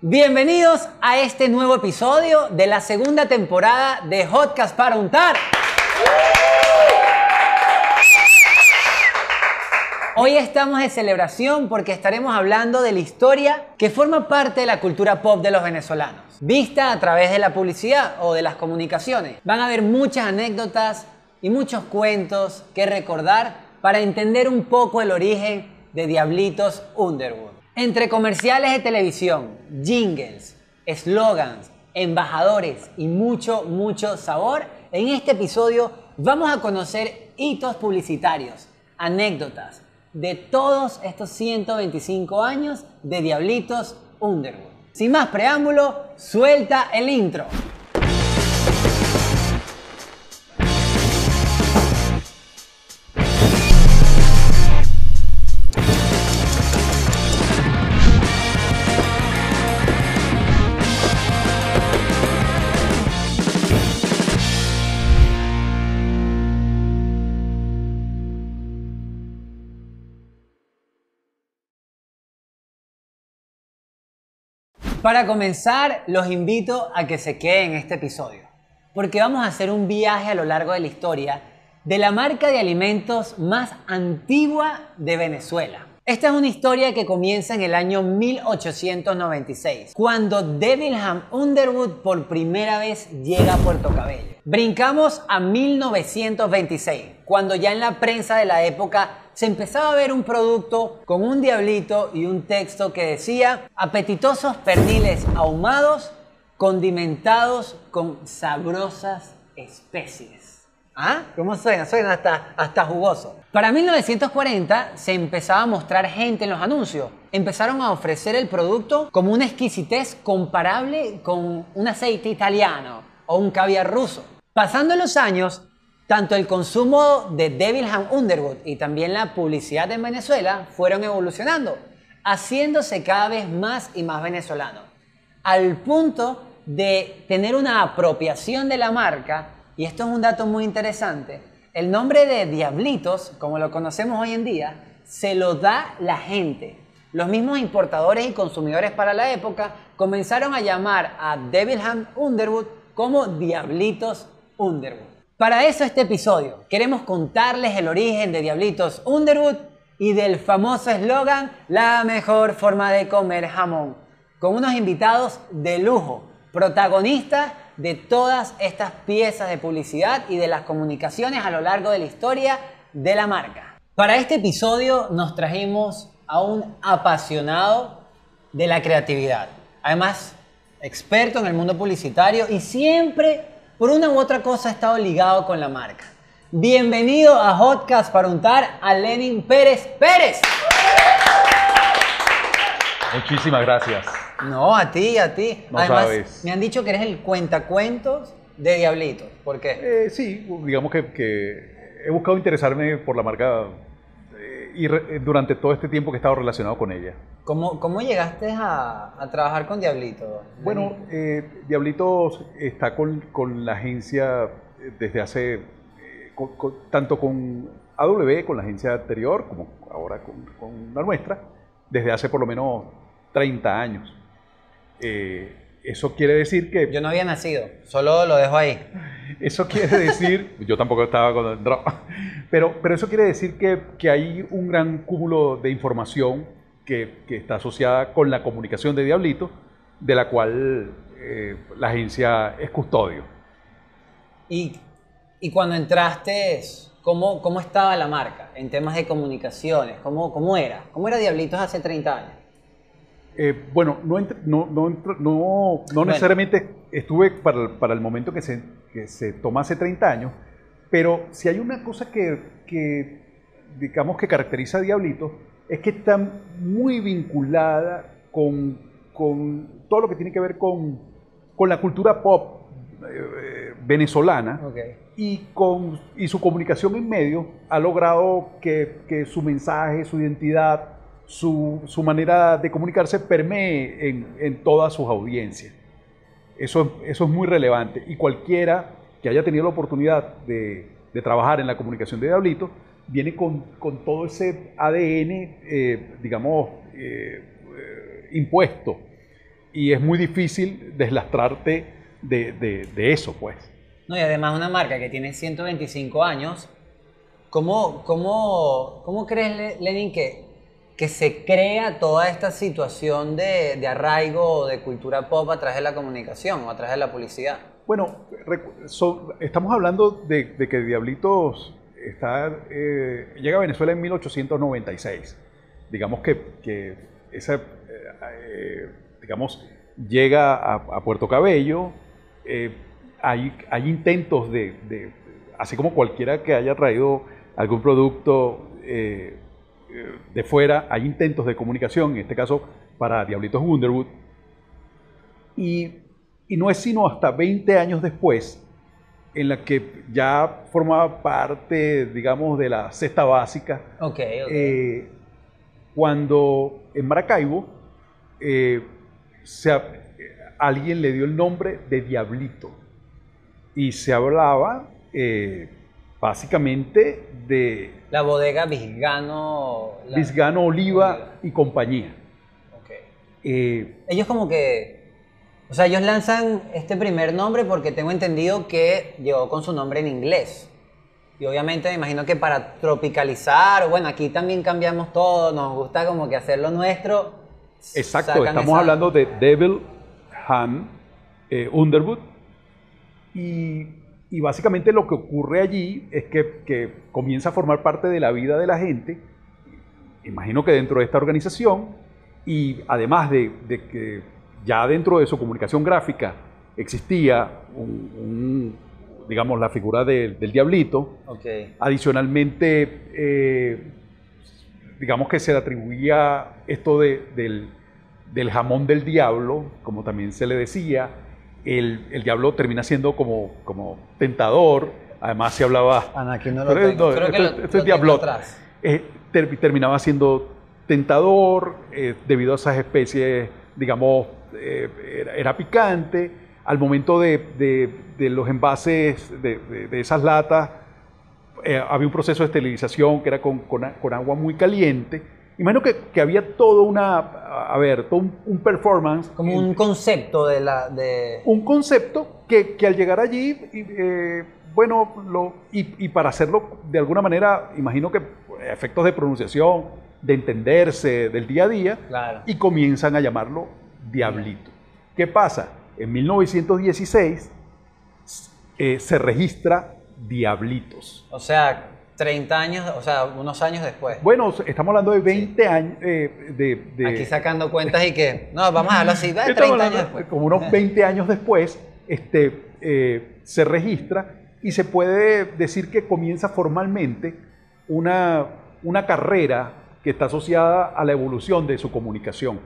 Bienvenidos a este nuevo episodio de la segunda temporada de Hotcast para untar. Hoy estamos de celebración porque estaremos hablando de la historia que forma parte de la cultura pop de los venezolanos, vista a través de la publicidad o de las comunicaciones. Van a haber muchas anécdotas y muchos cuentos que recordar para entender un poco el origen de Diablitos Underwood. Entre comerciales de televisión, jingles, slogans, embajadores y mucho, mucho sabor, en este episodio vamos a conocer hitos publicitarios, anécdotas, de todos estos 125 años de Diablitos Underwood. Sin más preámbulo, suelta el intro. Para comenzar, los invito a que se queden en este episodio, porque vamos a hacer un viaje a lo largo de la historia de la marca de alimentos más antigua de Venezuela. Esta es una historia que comienza en el año 1896, cuando Devilham Underwood por primera vez llega a Puerto Cabello. Brincamos a 1926, cuando ya en la prensa de la época se empezaba a ver un producto con un diablito y un texto que decía apetitosos perniles ahumados condimentados con sabrosas especies. ¿Ah? ¿Cómo suena? Suena hasta, hasta jugoso. Para 1940 se empezaba a mostrar gente en los anuncios. Empezaron a ofrecer el producto como una exquisitez comparable con un aceite italiano o un caviar ruso. Pasando los años, tanto el consumo de Devilham Underwood y también la publicidad en Venezuela fueron evolucionando, haciéndose cada vez más y más venezolanos, al punto de tener una apropiación de la marca, y esto es un dato muy interesante, el nombre de Diablitos, como lo conocemos hoy en día, se lo da la gente. Los mismos importadores y consumidores para la época comenzaron a llamar a Devilham Underwood como Diablitos Underwood. Para eso este episodio queremos contarles el origen de Diablitos Underwood y del famoso eslogan La mejor forma de comer jamón, con unos invitados de lujo, protagonistas de todas estas piezas de publicidad y de las comunicaciones a lo largo de la historia de la marca. Para este episodio nos trajimos a un apasionado de la creatividad, además experto en el mundo publicitario y siempre por una u otra cosa ha estado ligado con la marca. Bienvenido a Hotcast para untar a Lenin Pérez Pérez. Muchísimas gracias. No, a ti, a ti. No Además, sabes. me han dicho que eres el cuentacuentos de Diablitos. ¿Por qué? Eh, sí, digamos que, que he buscado interesarme por la marca eh, y re- eh, durante todo este tiempo que he estado relacionado con ella. ¿Cómo, cómo llegaste a, a trabajar con Diablitos? Bueno, eh, Diablitos está con, con la agencia eh, desde hace, con- con- tanto con AW, con la agencia anterior, como ahora con, con la nuestra, desde hace por lo menos 30 años. Eh, eso quiere decir que Yo no había nacido, solo lo dejo ahí. Eso quiere decir, yo tampoco estaba cuando entró, pero, pero eso quiere decir que, que hay un gran cúmulo de información que, que está asociada con la comunicación de Diablito, de la cual eh, la agencia es custodio. Y, y cuando entraste, ¿cómo, ¿cómo estaba la marca en temas de comunicaciones? ¿Cómo, ¿Cómo era? ¿Cómo era Diablitos hace 30 años? Eh, bueno, no, entr- no, no, no, no necesariamente estuve para, el- para el momento que se, que se toma hace 30 años, pero si hay una cosa que, que, digamos que caracteriza a Diablito, es que está muy vinculada con, con todo lo que tiene que ver con, con la cultura pop venezolana Ok. y, con, y su comunicación en medio ha logrado que, que su mensaje, su identidad, su, su manera de comunicarse permee en, en todas sus audiencias. Eso, eso es muy relevante y cualquiera que haya tenido la oportunidad de, de trabajar en la comunicación de Diablito viene con, con todo ese ADN, eh, digamos, eh, eh, impuesto. y es muy difícil deslastrarte de, de, eso, pues. No, y además una marca que tiene 125 años, ¿cómo, cómo, cómo crees, Lenin, que, que se crea toda esta situación de, de arraigo de cultura pop a través de la comunicación o a través de la publicidad? Bueno, estamos hablando de, que Diablitos está, eh, llega a Venezuela en 1896. Digamos que, que esa, eh, eh, digamos, llega a, Puerto Cabello, hay, hay, intentos de, así como cualquiera que haya traído algún producto de fuera, hay intentos de comunicación, en este caso para Diablitos Wonderwood, y, y no es sino hasta 20 años después en la que ya formaba parte, digamos, de la cesta básica. Okay, cuando en Maracaibo eh, alguien le dio el nombre de Diablito y se hablaba eh, básicamente de... La bodega Visgano... Visgano Oliva, y compañía. Eh, Ellos como que o sea, ellos lanzan este primer nombre porque tengo entendido que llegó con su nombre en inglés. Y obviamente me imagino que para tropicalizar, bueno, aquí también cambiamos todo, nos gusta como que hacer lo nuestro. Exacto, estamos hablando de Devil Han eh, Underwood. Y, básicamente lo que ocurre allí es que, comienza a formar parte de la vida de la gente, imagino que dentro de esta organización, y además de que ya dentro de su comunicación gráfica existía digamos, la figura del diablito. Adicionalmente, eh, digamos que se le atribuía esto del, jamón del diablo, como también se le decía. El, diablo termina siendo como, como tentador. Además se hablaba... Anakin no lo tengo. Creo que diablo. Eh, terminaba siendo tentador eh, debido a esas especies, digamos, eh, era, picante. Al momento de, los envases de, esas latas, eh, había un proceso de esterilización que era con, agua muy caliente. Imagino que, que, había todo una, a ver, todo un, performance. Como un concepto de la... De... Un concepto que, al llegar allí, eh, bueno, lo, y, y, para hacerlo de alguna manera, imagino que efectos de pronunciación, de entenderse del día a día, y comienzan a llamarlo Diablito. ¿Qué pasa? En 1916 eh, se registra Diablitos. O sea, 30 años, o sea, unos años después. Bueno, estamos hablando de 20 años eh, de, Aquí sacando cuentas y que, no, vamos a hablar así, 30 años después. Como unos 20 años después, este, eh, se registra y se puede decir que comienza formalmente una, una carrera que está asociada a la evolución de su comunicación.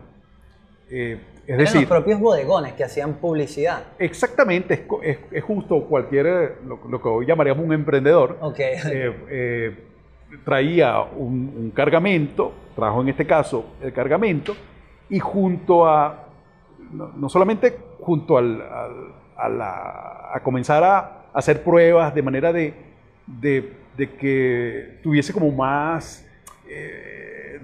Eh, es decir, los propios bodegones que hacían publicidad. Exactamente, es, justo cualquier, lo, que hoy llamaríamos un emprendedor, okay. Eh, eh, traía un, cargamento, trajo en este caso el cargamento, y junto a, no, solamente junto al, a, comenzar a hacer pruebas de manera de, de, que tuviese como más,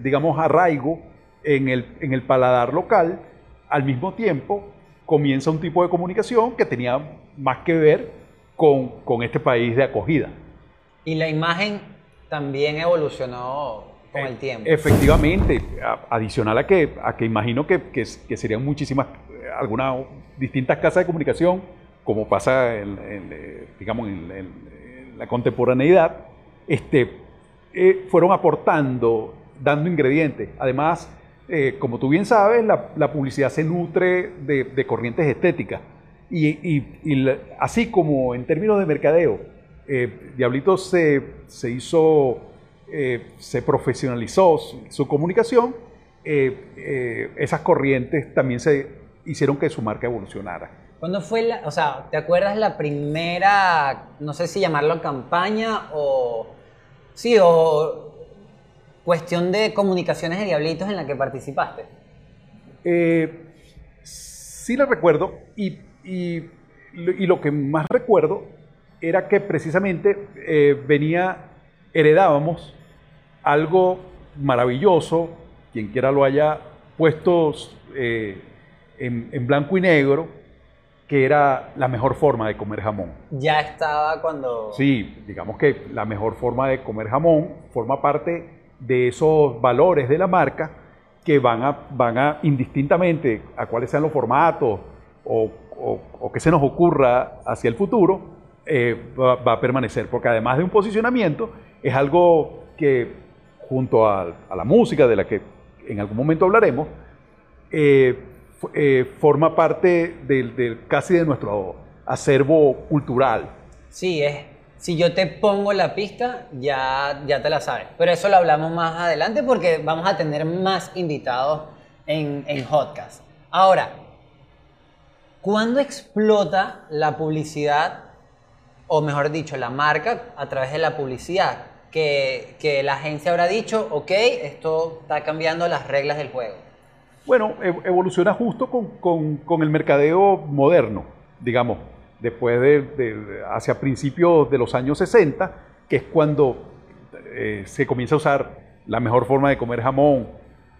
digamos, arraigo, en el, en el paladar local, al mismo tiempo comienza un tipo de comunicación que tenía más que ver con, con este país de acogida. Y la imagen también evolucionó con el tiempo. Efectivamente, adicional a que, a que imagino que, que, serían muchísimas, algunas distintas casas de comunicación, como pasa en, eh, digamos, en, la contemporaneidad, este, eh, fueron aportando, dando ingredientes. Además, eh, como tú bien sabes, la, publicidad se nutre de, corrientes estéticas. Y, así como en términos de mercadeo, eh, Diablito se, hizo, eh, se profesionalizó su, comunicación, esas corrientes también se hicieron que su marca evolucionara. ¿Cuándo fue la, o sea, te acuerdas la primera, no sé si llamarlo campaña o, sí, o cuestión de comunicaciones de Diablitos en la que participaste? Eh, sí la recuerdo y, y, lo que más recuerdo era que precisamente eh, venía, heredábamos algo maravilloso, quien quiera lo haya puesto eh, en, en blanco y negro que era la mejor forma de comer jamón. Ya estaba cuando... Sí, digamos que la mejor forma de comer jamón forma parte de esos valores de la marca que van a, van a indistintamente a cuáles sean los formatos o, o, que se nos ocurra hacia el futuro, eh, va, a permanecer. Porque además de un posicionamiento, es algo que junto a, la música, de la que en algún momento hablaremos, eh, eh, forma parte del, casi de nuestro acervo cultural. Sí, es. Si yo te pongo la pista, ya, ya te la sabes. Pero eso lo hablamos más adelante porque vamos a tener más invitados en, en Hotcast. Ahora, ¿cuándo explota la publicidad, o mejor dicho, la marca a través de la publicidad? Que, que la agencia habrá dicho, ok, esto está cambiando las reglas del juego. Bueno, evoluciona justo con, el mercadeo moderno, digamos, después de, hacia principios de los años 60, que es cuando eh, se comienza a usar la mejor forma de comer jamón,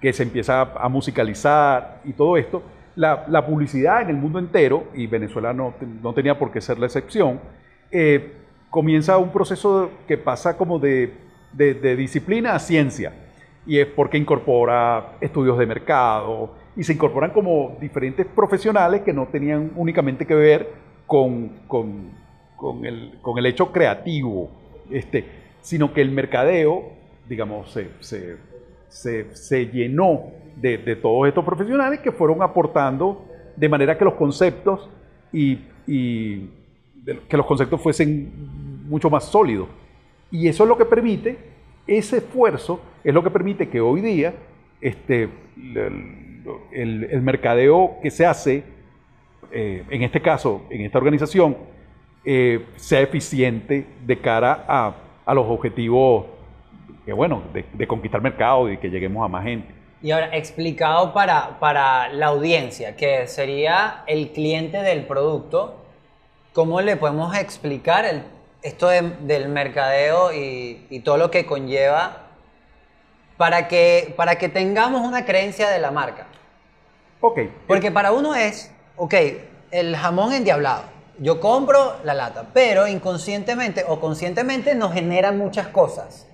que se empieza a, musicalizar y todo esto. La, publicidad en el mundo entero, y Venezuela no, tenía por qué ser la excepción, eh, comienza un proceso que pasa como de disciplina a ciencia y es porque incorpora estudios de mercado y se incorporan como diferentes profesionales que no tenían únicamente que ver con, con, con, el, con el, hecho creativo, este, sino que el mercadeo, digamos, se, se, se, se llenó de, de, todos estos profesionales que fueron aportando de manera que los conceptos y, y que los conceptos fuesen mucho más sólidos. Y eso es lo que permite ese esfuerzo es lo que permite que hoy día este, el, mercadeo que se hace, eh, en este caso, en esta organización, eh, sea eficiente de cara a, los objetivos que, bueno, de, conquistar mercado y que lleguemos a más gente. Y ahora, explicado para, para la audiencia, que sería el cliente del producto, ¿cómo le podemos explicar el esto del mercadeo y, todo lo que conlleva para que, para que tengamos una creencia de la marca. Ok. Porque para uno es, ok, el jamón endiablado. Yo compro la lata, pero inconscientemente o conscientemente nos genera muchas cosas.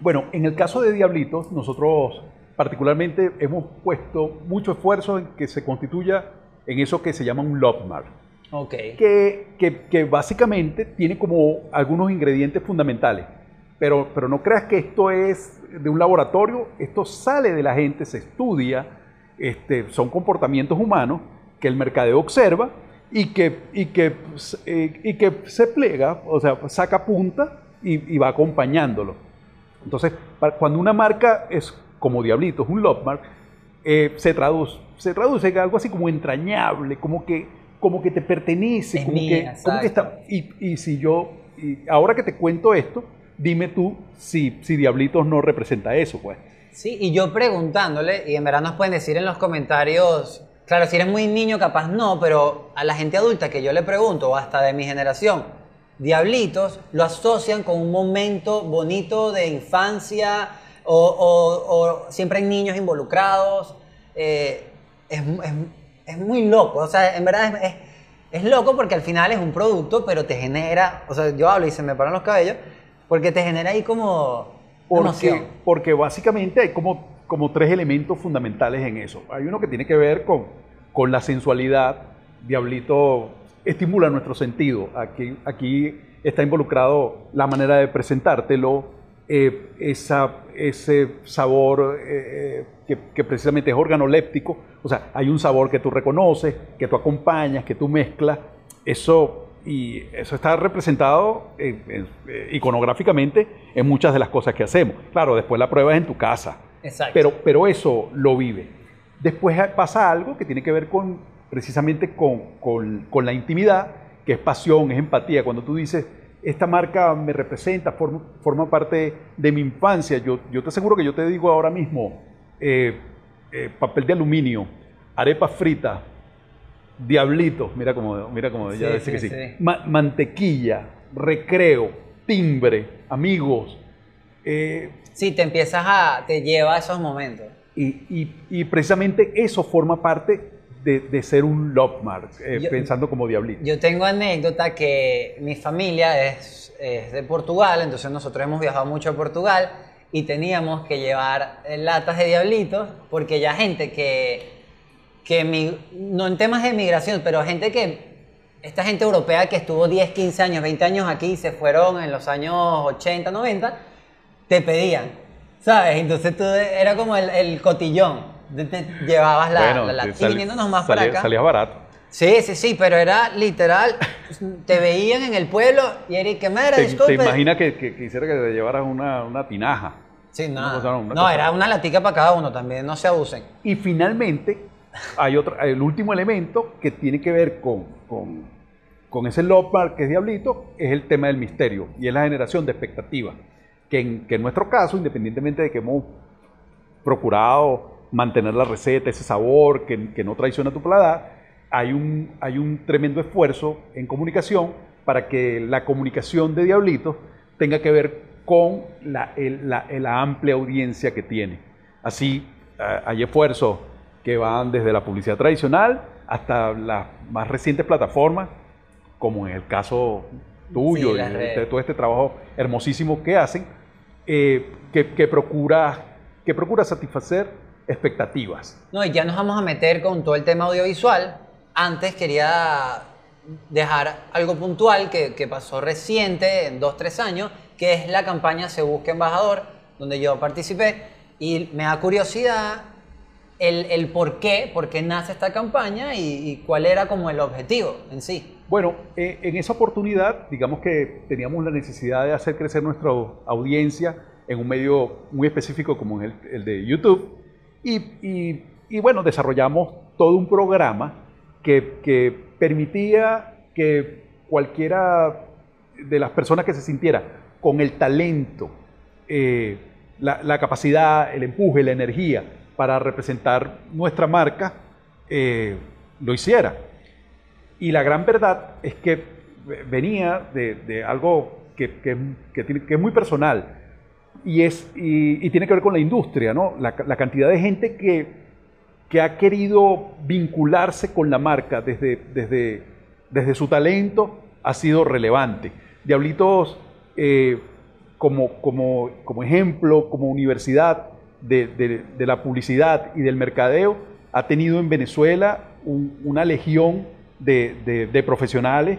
Bueno, en el caso de Diablitos, nosotros particularmente hemos puesto mucho esfuerzo en que se constituya en eso que se llama un love mark. Que, que, básicamente tiene como algunos ingredientes fundamentales. Pero, pero no creas que esto es de un laboratorio, esto sale de la gente, se estudia, este, son comportamientos humanos que el mercadeo observa y que, y que, eh, y que se plega, o sea, saca punta y, va acompañándolo. Entonces, cuando una marca es como Diablitos, un love mark, eh, se, traduce, se traduce en algo así como entrañable, como que como que te pertenece, como, que, está. Y, si yo, y ahora que te cuento esto, dime tú si, si Diablitos no representa eso, pues. Sí, y yo preguntándole, y en verdad nos pueden decir en los comentarios, claro, si eres muy niño, capaz no, pero a la gente adulta que yo le pregunto, o hasta de mi generación, Diablitos lo asocian con un momento bonito de infancia, o, siempre hay niños involucrados. Eh, es, es es muy loco. O sea, en verdad es, es, loco porque al final es un producto, pero te genera. O sea, yo hablo y se me paran los cabellos, porque te genera ahí como. Porque, porque básicamente hay como, como tres elementos fundamentales en eso. Hay uno que tiene que ver con, con la sensualidad. Diablito estimula nuestro sentido. Aquí, aquí está involucrado la manera de presentártelo, eh, esa, ese sabor eh, que, precisamente es organoléptico, o sea, hay un sabor que tú reconoces, que tú acompañas, que tú mezclas, eso, y eso está representado eh, iconográficamente en muchas de las cosas que hacemos. Claro, después la prueba es en tu casa, Pero, pero eso lo vive. Después pasa algo que tiene que ver con, precisamente con, con, con la intimidad, que es pasión, es empatía. Cuando tú dices, esta marca me representa, forma, parte de mi infancia. Yo, yo, te aseguro que yo te digo ahora mismo, eh, eh, papel de aluminio, arepa frita, diablito, mira como, mira como ella dice que sí, mantequilla, recreo, timbre, amigos. Eh, sí, te empiezas a, te lleva a esos momentos. Y, y, precisamente eso forma parte de, ser un Lopmar, eh, pensando como diablito? Yo tengo anécdota que mi familia es, es, de Portugal, entonces nosotros hemos viajado mucho a Portugal y teníamos que llevar eh, latas de diablitos porque ya gente que, que no en temas de migración, pero gente que esta gente europea que estuvo 10, 15 años, 20 años aquí y se fueron en los años 80, 90, te pedían, ¿sabes? Entonces tú era como el, cotillón. Te llevabas la, la, y viniéndonos más para acá. Salía barato. Sí, sí, sí, pero era literal, te veían en el pueblo y Eric, ¿qué me disculpe. ¿Te imaginas que, quisiera que te llevaras una, una tinaja? Sí, no. no, era una latica para cada uno también, no se abusen. Y finalmente, hay otro, el último elemento que tiene que ver con, con, con ese Lopar que es Diablito, es el tema del misterio y es la generación de expectativas. Que en, que en nuestro caso, independientemente de que hemos procurado mantener la receta, ese sabor que, que no traiciona tu paladar, hay un, hay un tremendo esfuerzo en comunicación para que la comunicación de Diablito tenga que ver con la, la, la amplia audiencia que tiene. Así, hay esfuerzos que van desde la publicidad tradicional hasta las más recientes plataformas, como en el caso tuyo y de todo este trabajo hermosísimo que hacen, eh, que, procura, que procura satisfacer expectativas. No, y ya nos vamos a meter con todo el tema audiovisual. Antes quería dejar algo puntual que, que pasó reciente, en dos, tres años, que es la campaña Se Busca Embajador, donde yo participé, y me da curiosidad el, por qué, por qué nace esta campaña y, cuál era como el objetivo en sí. Bueno, eh, en esa oportunidad, digamos que teníamos la necesidad de hacer crecer nuestra audiencia en un medio muy específico como el, el de YouTube. Y, y, bueno, desarrollamos todo un programa que, que, permitía que cualquiera de las personas que se sintiera con el talento, eh, la, la capacidad, el empuje, la energía para representar nuestra marca, eh, lo hiciera. Y la gran verdad es que venía de, algo que, es muy personal y, es, y, tiene que ver con la industria, ¿no? la, cantidad de gente que, que, ha querido vincularse con la marca desde, desde, desde su talento ha sido relevante. Diablitos, eh, como, como, como ejemplo, como universidad, de, la publicidad y del mercadeo, ha tenido en Venezuela una legión de, profesionales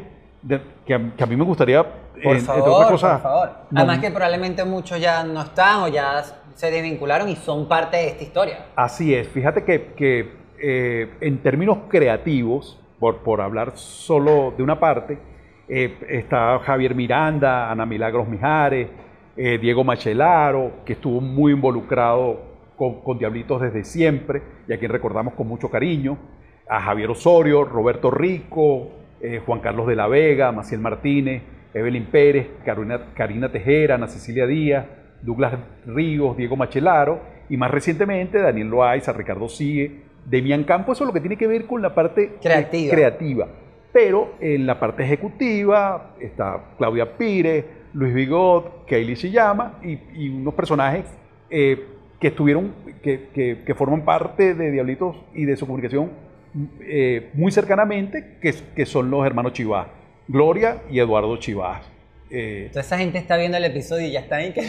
que, a, mí me gustaría... Por favor, por favor. Además que probablemente muchos ya no están o ya se desvincularon y son parte de esta historia. Así es. Fíjate que, eh, en términos creativos, por, por hablar solo de una parte, eh, está Javier Miranda, Ana Milagros Mijares, eh, Diego Machelaro, que estuvo muy involucrado con, Diablitos desde siempre y a quien recordamos con mucho cariño, a Javier Osorio, Roberto Rico, eh, Juan Carlos de la Vega, Maciel Martínez, Evelyn Pérez, Karina, Karina Tejera, Ana Cecilia Díaz, Douglas Ríos, Diego Machelaro y más recientemente Daniel Loaiza, Ricardo Sigue, Demian Campo, eso es lo que tiene que ver con la parte creativa. creativa. Pero en la parte ejecutiva está Claudia Pires, Luis Bigot, Kaylee Sillama y, y unos personajes eh, que estuvieron, que, que, forman parte de Diablitos y de su comunicación eh, muy cercanamente, que, que, son los hermanos Chivás, Gloria y Eduardo Chivás. Eh, Toda esa gente está viendo el episodio y ya está ahí que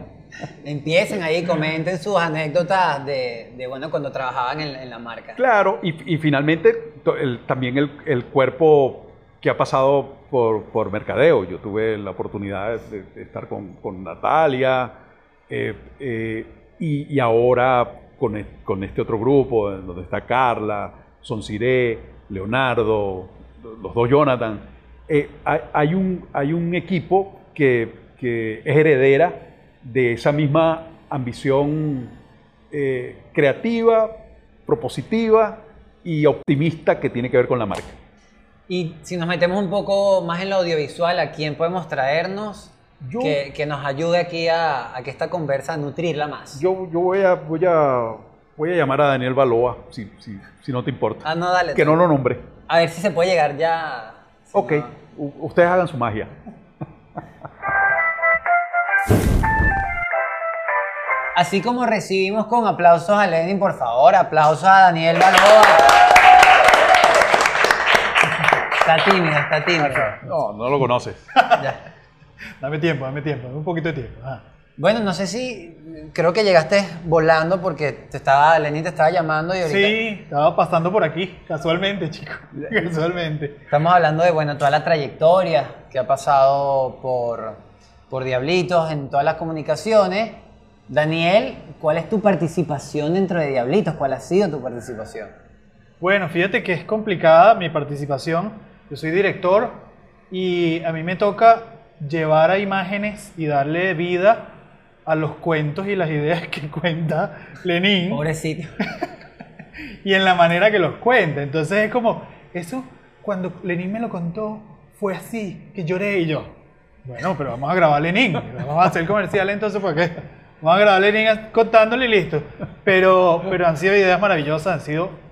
empiecen ahí, comenten sus anécdotas de, de bueno, cuando trabajaban en, la marca. Claro, y, y finalmente también el, el, cuerpo que ha pasado por, por, mercadeo. Yo tuve la oportunidad de, estar con, con Natalia eh, eh, y, ahora con, con, este otro grupo donde está Carla, Sonsiré, Leonardo, los dos Jonathan. Eh, hay, un, hay un equipo que, que es heredera de esa misma ambición creativa, propositiva y optimista que tiene que ver con la marca. Y si nos metemos un poco más en lo audiovisual, ¿a quién podemos traernos que, que, nos ayude aquí a, que esta conversa a nutrirla más? Yo, yo voy, a, voy, a, voy a llamar a Daniel Baloa, si, si, si no te importa. Ah, no, dale. Que no lo nombre. A ver si se puede llegar ya. ok, ustedes hagan su magia. Así como recibimos con aplausos a Lenin, por favor, aplausos a Daniel Baloa. Está tímido, está tímido. No, no lo conoces. Ya. Dame tiempo, dame tiempo, un poquito de tiempo. Bueno, no sé si creo que llegaste volando porque te estaba Lenin te estaba llamando y ahorita Sí, estaba pasando por aquí, casualmente, chico. Casualmente. estamos hablando de bueno, toda la trayectoria que ha pasado por por Diablitos en todas las comunicaciones. Daniel, ¿cuál es tu participación dentro de Diablitos? ¿Cuál ha sido tu participación? Bueno, fíjate que es complicada mi participación. Yo soy director y a mí me toca llevar a imágenes y darle vida a los cuentos y las ideas que cuenta Lenin Pobrecito. y en la manera que los cuenta. Entonces es como, eso cuando Lenin me lo contó fue así, que lloré y yo. Bueno, pero vamos a grabar Lenin, vamos a hacer comercial entonces porque vamos a grabar Lenin contándole y listo. Pero, pero han sido ideas maravillosas, han sido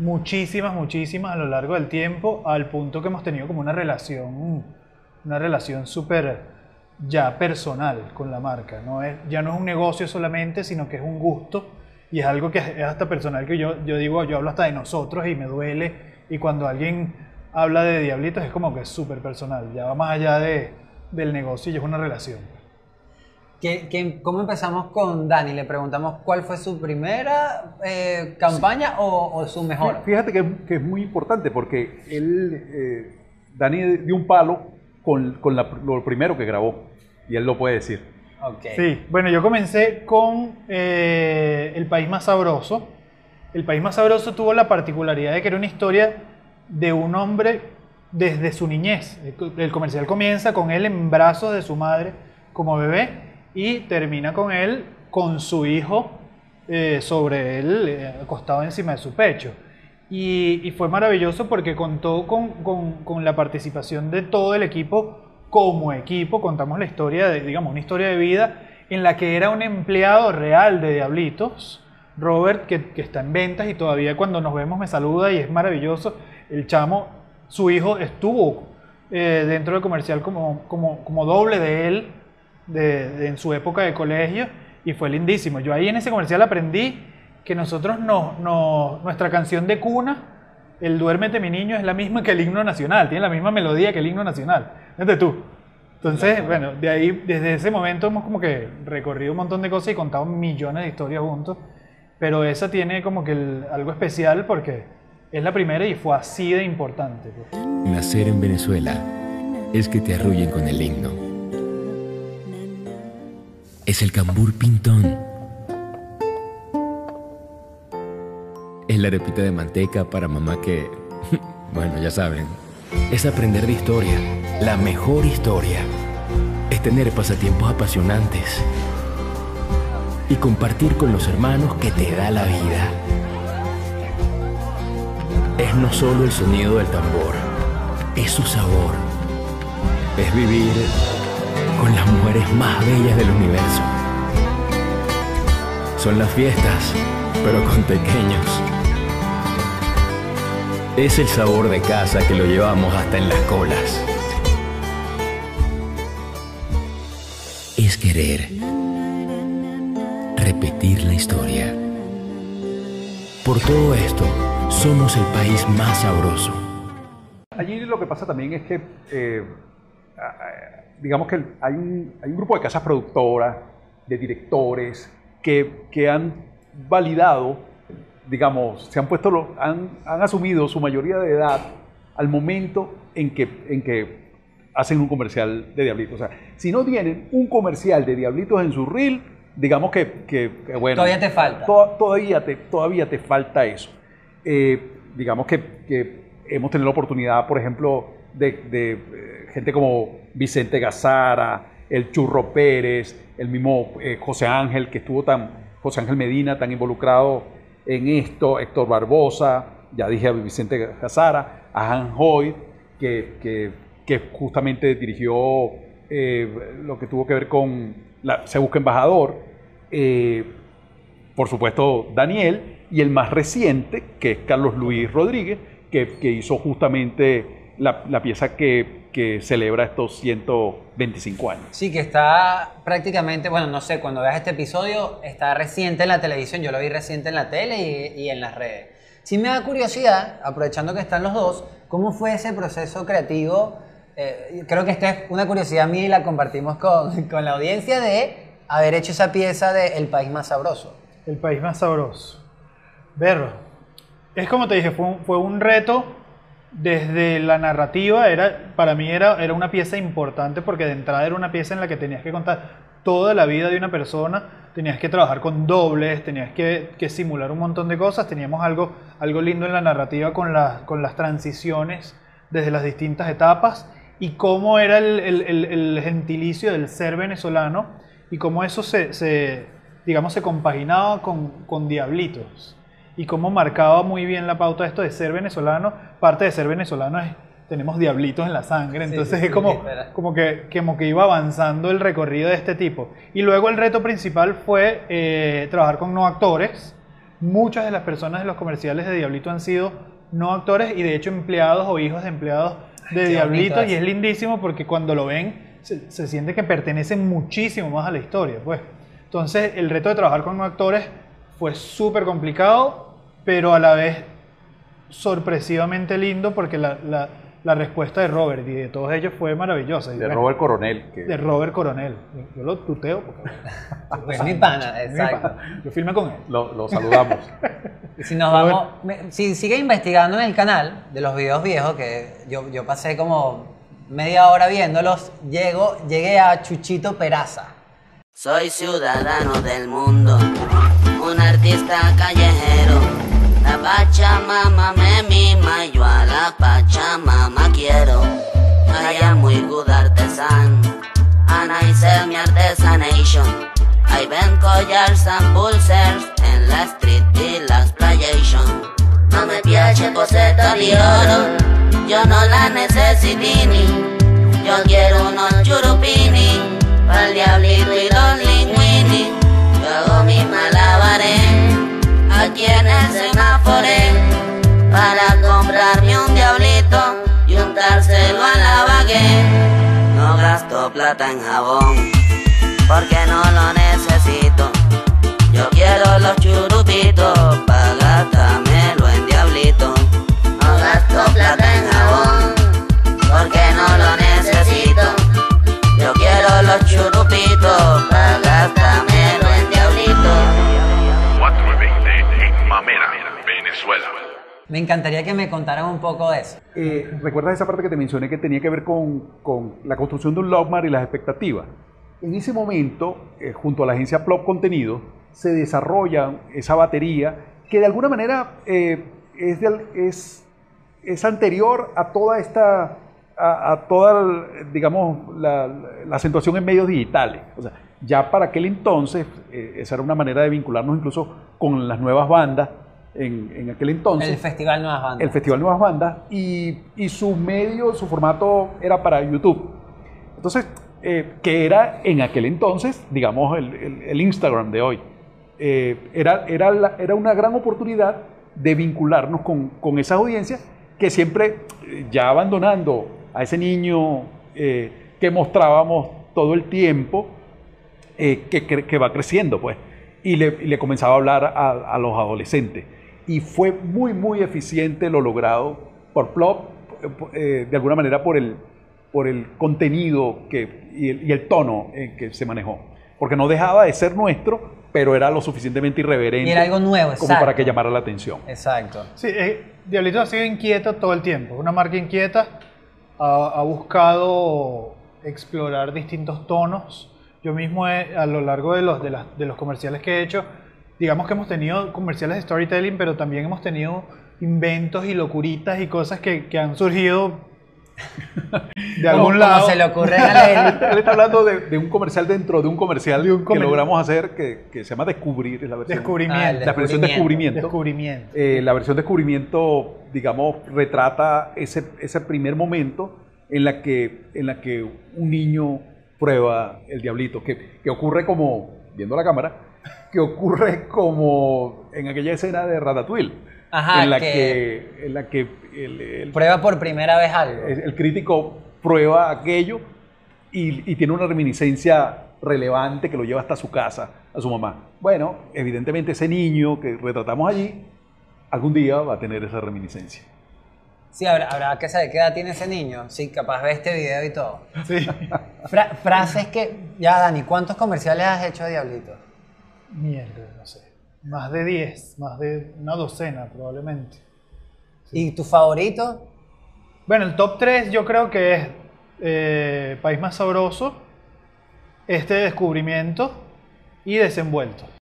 muchísimas, muchísimas a lo largo del tiempo, al punto que hemos tenido como una relación, una relación súper ya personal con la marca. No es, ya no es un negocio solamente, sino que es un gusto y es algo que es hasta personal que yo, yo digo, yo hablo hasta de nosotros y me duele. Y cuando alguien habla de Diablitos es como que es súper personal, ya va más allá de, del negocio y es una relación. ¿Qué- qué- cómo empezamos con Dani? Le preguntamos cuál fue su primera eh, campaña o, o su mejor. Fíjate que, que es muy importante porque él, eh, Dani dio un palo con, con la- lo primero que grabó y él lo puede decir. Ok. Sí, bueno, yo comencé con eh, El País Más Sabroso. El País Más Sabroso tuvo la particularidad de que era una historia de un hombre desde su niñez. El El comercial comienza con él en brazos de su madre como bebé y termina con él con su hijo eh, sobre él, eh, acostado encima de su pecho. Y, fue maravilloso porque contó con, con- con la participación de todo el equipo como equipo. Contamos la historia, digamos, una historia de vida en la que era un empleado real de Diablitos, Robert, que, que está en ventas y todavía cuando nos vemos me saluda y es maravilloso. El chamo, su hijo estuvo eh, dentro del comercial como, como, como doble de él de- de- en su época de colegio y fue lindísimo. Yo ahí en ese comercial aprendí que nosotros no, no- nuestra canción de cuna, el Duérmete mi niño, es la misma que el himno nacional, tiene la misma melodía que el himno nacional. Fíjate tú. Entonces, bueno, de ahí, desde ese momento hemos como que recorrido un montón de cosas y contado millones de historias juntos, pero esa tiene como que el- algo especial porque es la primera y fue así de importante. pues. Nacer en Venezuela es que te arrullen con el himno. Es el cambur pintón. Es la arepita de manteca para mamá que, bueno, ya saben, es aprender de historia, la mejor historia. Es tener pasatiempos apasionantes y compartir con los hermanos que te da la vida. Es no solo el sonido del tambor, es su sabor. Es vivir con las mujeres más bellas del universo. Son las fiestas, pero con pequeños. Es el sabor de casa que lo llevamos hasta en las colas. Es querer repetir la historia. Por todo esto, somos el país más sabroso. Allí lo que pasa también es que, eh, digamos que hay un, hay un grupo de casas productoras, de directores, que, que han validado, digamos, se han puesto, lo- han, han asumido su mayoría de edad al momento en que, en que hacen un comercial de Diablitos. O sea, si no tienen un comercial de Diablitos en su reel, digamos que, que- que bueno. Todavía te falta. to- todavía, te, todavía te falta eso. Eh, digamos que, que hemos tenido la oportunidad, por ejemplo, de, de, eh, gente como Vicente Gazara, el Churro Pérez, el mismo eh, José Ángel, que estuvo tan, José Ángel Medina, tan involucrado en esto, Héctor Barbosa, ya dije a Vicente Gazara, a Han Hoy, que, justamente dirigió eh, lo que tuvo que ver con la, Se Busca Embajador, eh, por supuesto Daniel, y el más reciente, que es Carlos Luis Rodríguez, que, que hizo justamente la, la pieza que, que celebra estos 125 años. Sí, que está prácticamente, bueno, no sé, cuando veas este episodio, está reciente en la televisión, yo lo vi reciente en la tele y, y en las redes. Sí me da curiosidad, aprovechando que están los dos, ¿cómo fue ese proceso creativo? Eh, creo que esta es una curiosidad mía y la compartimos con, con la audiencia de haber hecho esa pieza de El País Más Sabroso. El País Más Sabroso. Verlo. Es como te dije, fue un, fue un reto desde la narrativa. Era, para mí era, era una pieza importante porque de entrada era una pieza en la que tenías que contar toda la vida de una persona, tenías que trabajar con dobles, tenías que, que simular un montón de cosas. Teníamos algo, algo lindo en la narrativa con, la, con las transiciones desde las distintas etapas y cómo era el, el, gentilicio del ser venezolano y cómo eso se, se digamos, se compaginaba con, con Diablitos y cómo marcaba muy bien la pauta esto de ser venezolano. Parte de ser venezolano es tenemos diablitos en la sangre, entonces sí, es sí, como, literal. como, que, como que iba avanzando el recorrido de este tipo. Y luego el reto principal fue eh, trabajar con no actores. Muchas de las personas de los comerciales de Diablito han sido no actores y de hecho empleados o hijos de empleados de Qué Diablito bonito y es lindísimo porque cuando lo ven se, se siente que pertenecen muchísimo más a la historia. Pues. Entonces el reto de trabajar con no actores fue súper complicado, pero a la vez sorpresivamente lindo porque la, la- la respuesta de Robert y de todos ellos fue maravillosa. Y De bueno, Robert Coronel. Que, de Robert Coronel. Yo lo tuteo porque Pues mi pana, exacto. yo filmé con él. lo, lo saludamos. Y si nos vamos, me- si sigue investigando en el canal de los videos viejos, que yo, yo pasé como media hora viéndolos, llego, llegué a Chuchito Peraza. Soy ciudadano del mundo, un artista callejero. Pachamama me mima yo a la Pachamama quiero. Am muy good artesan, and I sell mi artesanation. I vend collars and pulsers en la street y la exploitation. No me piace cosetta di oro, yo no la necesitini. Yo quiero unos churupini, pa'l diablito y los linguini. Yo hago mis malabares, aquí en el semáforo, para comprarme un diablito y untárselo a la baguette. No gasto plata en jabón, porque no lo necesito. Yo quiero los churupitos, pa' gastármelo en diablito. No gasto plata en jabón, porque no lo necesito. Yo quiero los churupitos, pa' Me encantaría que me contaran un poco de eso. Eh, ¿Recuerdas esa parte que te mencioné que tenía que ver con, con la construcción de un logmar y las expectativas? En ese momento, eh, junto a la agencia Plop Contenido, se desarrolla esa batería que de alguna manera eh, es, del- es, es anterior a toda esta, a, a toda, digamos, la, la acentuación en medios digitales. O sea, ya para aquel entonces, eh, esa era una manera de vincularnos incluso con las nuevas bandas en, en aquel entonces El Festival Nuevas Bandas. el Festival Nuevas Bandas y, y su medio, su formato era para YouTube. Entonces, eh, que era en aquel entonces, digamos, el, el- el Instagram de hoy. Eh, era, era, la- era una gran oportunidad de vincularnos con, con esa audiencia que siempre, eh, ya abandonando a ese niño que mostrábamos todo el tiempo, que, que va creciendo, pues. Y le, y le comenzaba a hablar a, a los adolescentes. Y fue muy, muy eficiente lo logrado por Plop, eh, eh, de alguna manera por el, por el contenido que, y, el, y el tono en que se manejó. Porque no dejaba de ser nuestro, pero era lo suficientemente irreverente Y era algo nuevo, como para exacto. que llamara la atención. Exacto. Sí, eh, Diablito ha sido inquieta todo el tiempo. Una marca inquieta. Ha, ha buscado explorar distintos tonos. Yo mismo he- a lo largo de los, de, las- de los comerciales que he hecho, digamos que hemos tenido comerciales de storytelling, pero también hemos tenido inventos y locuritas y cosas que, que han surgido de algún Como lado. se le ocurre a Leli. Él está hablando de, de un comercial dentro de un comercial De un que logramos hacer que, que se llama Descubrir, es la versión. Descubrimiento. Ah, el la versión Descubrimiento. Descubrimiento. Eh, la versión Descubrimiento, digamos, retrata ese, ese primer momento en la, que, en la que un niño prueba el diablito, que, que ocurre como, viendo la cámara, que ocurre como en aquella escena de Ratatouille, Ajá, en la que- que, en la que el, el- Prueba por primera vez algo. el- crítico prueba aquello y, y tiene una reminiscencia relevante que lo lleva hasta su casa, a su mamá. Bueno, evidentemente ese niño que retratamos allí algún día va a tener esa reminiscencia. Sí, habrá, habrá que saber qué edad tiene ese niño. Sí, capaz ve este video y todo. Sí. Fra- frases que. Ya, Dani, ¿cuántos comerciales has hecho de Diablito? Mierda, no sé. Más de 10, más de una docena probablemente. ¿Y tu favorito? Bueno, el top 3 yo creo que es eh, País Más Sabroso, este descubrimiento y desenvuelto.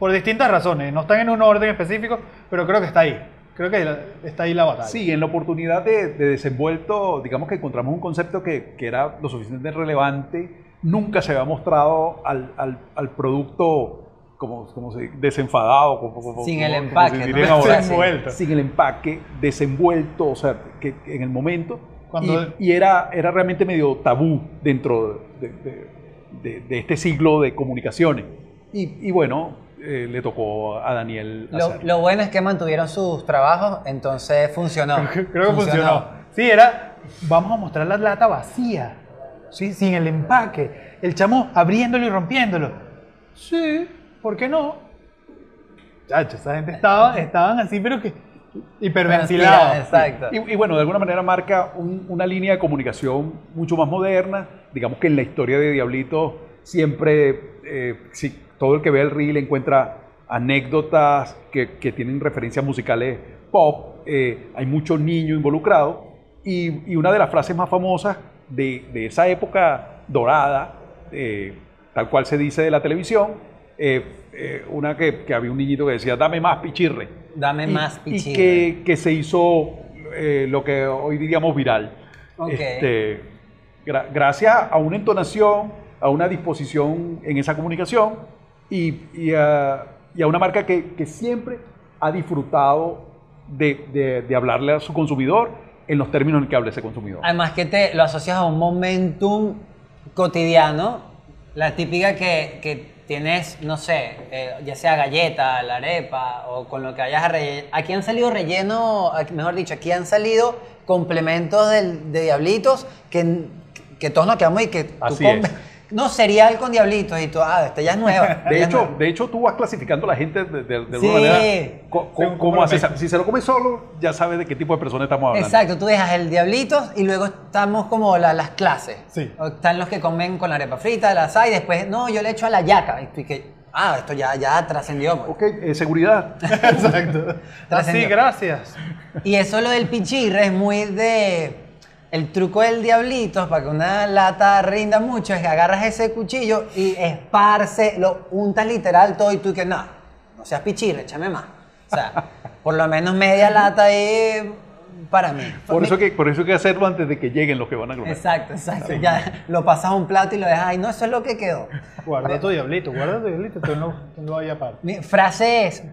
Por distintas razones, no están en un orden específico, pero creo que está ahí. Creo que la- está ahí la batalla. Sí, en la oportunidad de, de desenvuelto, digamos que encontramos un concepto que, que era lo suficientemente relevante, nunca se había mostrado al, al- al producto como, como se desenfadado, como- como- Sin como- el empaque, se ¿no? ahora. Desenvuelto. sin el empaque, desenvuelto, o sea, que, que en el momento. Cuando- y, y era, era realmente medio tabú dentro de, de- de- de este siglo de comunicaciones. Y, y bueno, eh, le tocó a Daniel Lo, bueno es que mantuvieron sus trabajos, entonces funcionó. Creo que funcionó. Sí, era, vamos a mostrar la lata vacía, ¿sí? sin el empaque. El chamo abriéndolo y rompiéndolo. Sí, ¿por qué no? Chacho, esa gente estaba, estaban así, pero que hiperventilados. Exacto. Y, y bueno, de alguna manera marca un- una línea de comunicación mucho más moderna. Digamos que en la historia de Diablito siempre, eh, sí, todo el que ve el reel encuentra anécdotas que, que tienen referencias musicales pop. eh, hay muchos niños involucrados. Y, y una de las frases más famosas de, de esa época dorada, eh, tal cual se dice de la televisión, eh, eh, una que, que había un niñito que decía, dame más pichirre. Dame Y- más Y pichirre. que, que se hizo eh, lo que hoy diríamos viral. Ok. Este, gra- gracias a una entonación, a una disposición en esa comunicación y, y a, y a una marca que, que siempre ha disfrutado de, de- de hablarle a su consumidor en los términos en que habla ese consumidor. Además que te lo asocias a un momentum cotidiano, la típica que, que tienes, no sé, eh, ya sea galleta, la arepa o con lo que hayas rellenar. Aquí han salido relleno, mejor dicho, aquí han salido complementos del- de diablitos que, que todos nos quedamos y que Así es. No, cereal con diablitos y tú, ah, esta ya es nueva. De hecho, nueva. de hecho, tú vas clasificando a la gente de, de- de Sí. alguna manera. cómo cómo hace lo esa- si se lo come solo, ya sabes de qué tipo de persona estamos hablando. Exacto, tú dejas el diablitos y luego estamos como la- las clases. Sí. O Están los que comen con la arepa frita, la asada y después, no, yo le echo a la yaca. Y tú y que, ah, esto ya, ya trascendió. pues. Ok, eh, seguridad. Exacto. Así, gracias. Y eso lo del pichirre es muy de... El truco del diablito, para que una lata rinda mucho, es que agarras ese cuchillo y esparce, lo untas literal todo y tú que no, no seas pichirre, échame más. O sea, por lo menos media lata ahí para mí. Por eso, que, por eso hay que hacerlo antes de que lleguen los que van a comer. Exacto, exacto. Ya lo pasas a un plato y lo dejas ahí. No, eso es lo que quedó. Guarda tu diablito, guarda tu diablito, tú no, tú no vayas aparte. Mi- Frases,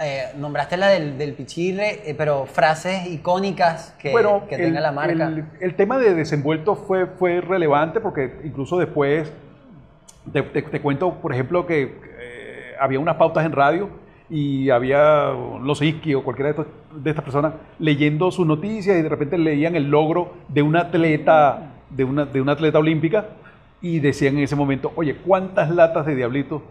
eh, nombraste la del, del pichirre, eh, pero frases icónicas que, bueno, que el, tenga la marca. El, el tema de desenvuelto fue, fue relevante porque incluso después, te, te- te cuento, por ejemplo, que eh, había unas pautas en radio y había los Iski o cualquiera de, estos- de estas personas leyendo sus noticias y de repente leían el logro de una atleta, de una, de una atleta olímpica y decían en ese momento, oye, ¿cuántas latas de diablitos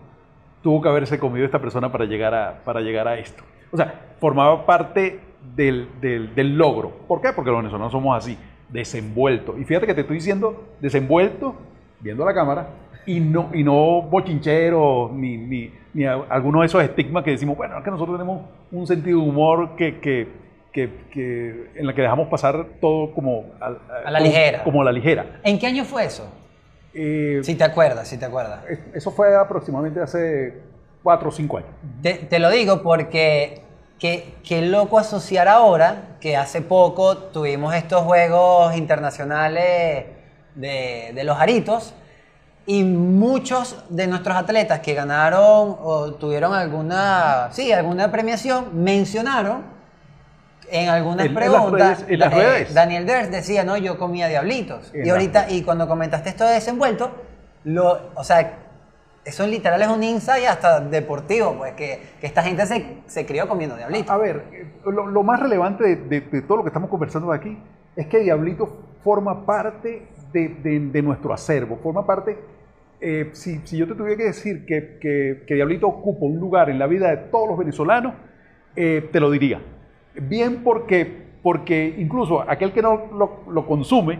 tuvo que haberse comido esta persona para llegar a, para llegar a esto. O sea, formaba parte del, del- del logro. ¿Por qué? Porque los venezolanos somos así, desenvueltos. Y fíjate que te estoy diciendo desenvuelto, viendo la cámara, y no, y no bochinchero, ni, ni, ni a- algunos de esos estigmas que decimos, bueno, es que nosotros tenemos un sentido de humor que, que, que- que- en la que dejamos pasar todo como a, A la como- ligera. Como a la ligera. ¿En qué año fue eso? Eh, Si te acuerdas, si te acuerdas. Eso fue aproximadamente hace cuatro o cinco años. Te, te lo digo porque qué, qué loco asociar ahora que hace poco tuvimos estos juegos internacionales de, de los aritos y muchos de nuestros atletas que ganaron o tuvieron alguna, sí, alguna premiación mencionaron En algunas En- en las preguntas, redes- en las eh. Daniel Ders decía, no, yo comía diablitos. Y ahorita, y cuando comentaste esto de desenvuelto, lo, o sea, eso literal es un insight hasta deportivo, pues, que, que esta gente se, se crió comiendo diablitos. A ver, lo, lo más relevante de, de- de todo lo que estamos conversando aquí es que Diablito forma parte de, de- de nuestro acervo, forma parte, eh, si, si yo te tuviera que decir que, que- que Diablito ocupa un lugar en la vida de todos los venezolanos, eh, te lo diría. Bien porque, porque incluso aquel que no lo, lo consume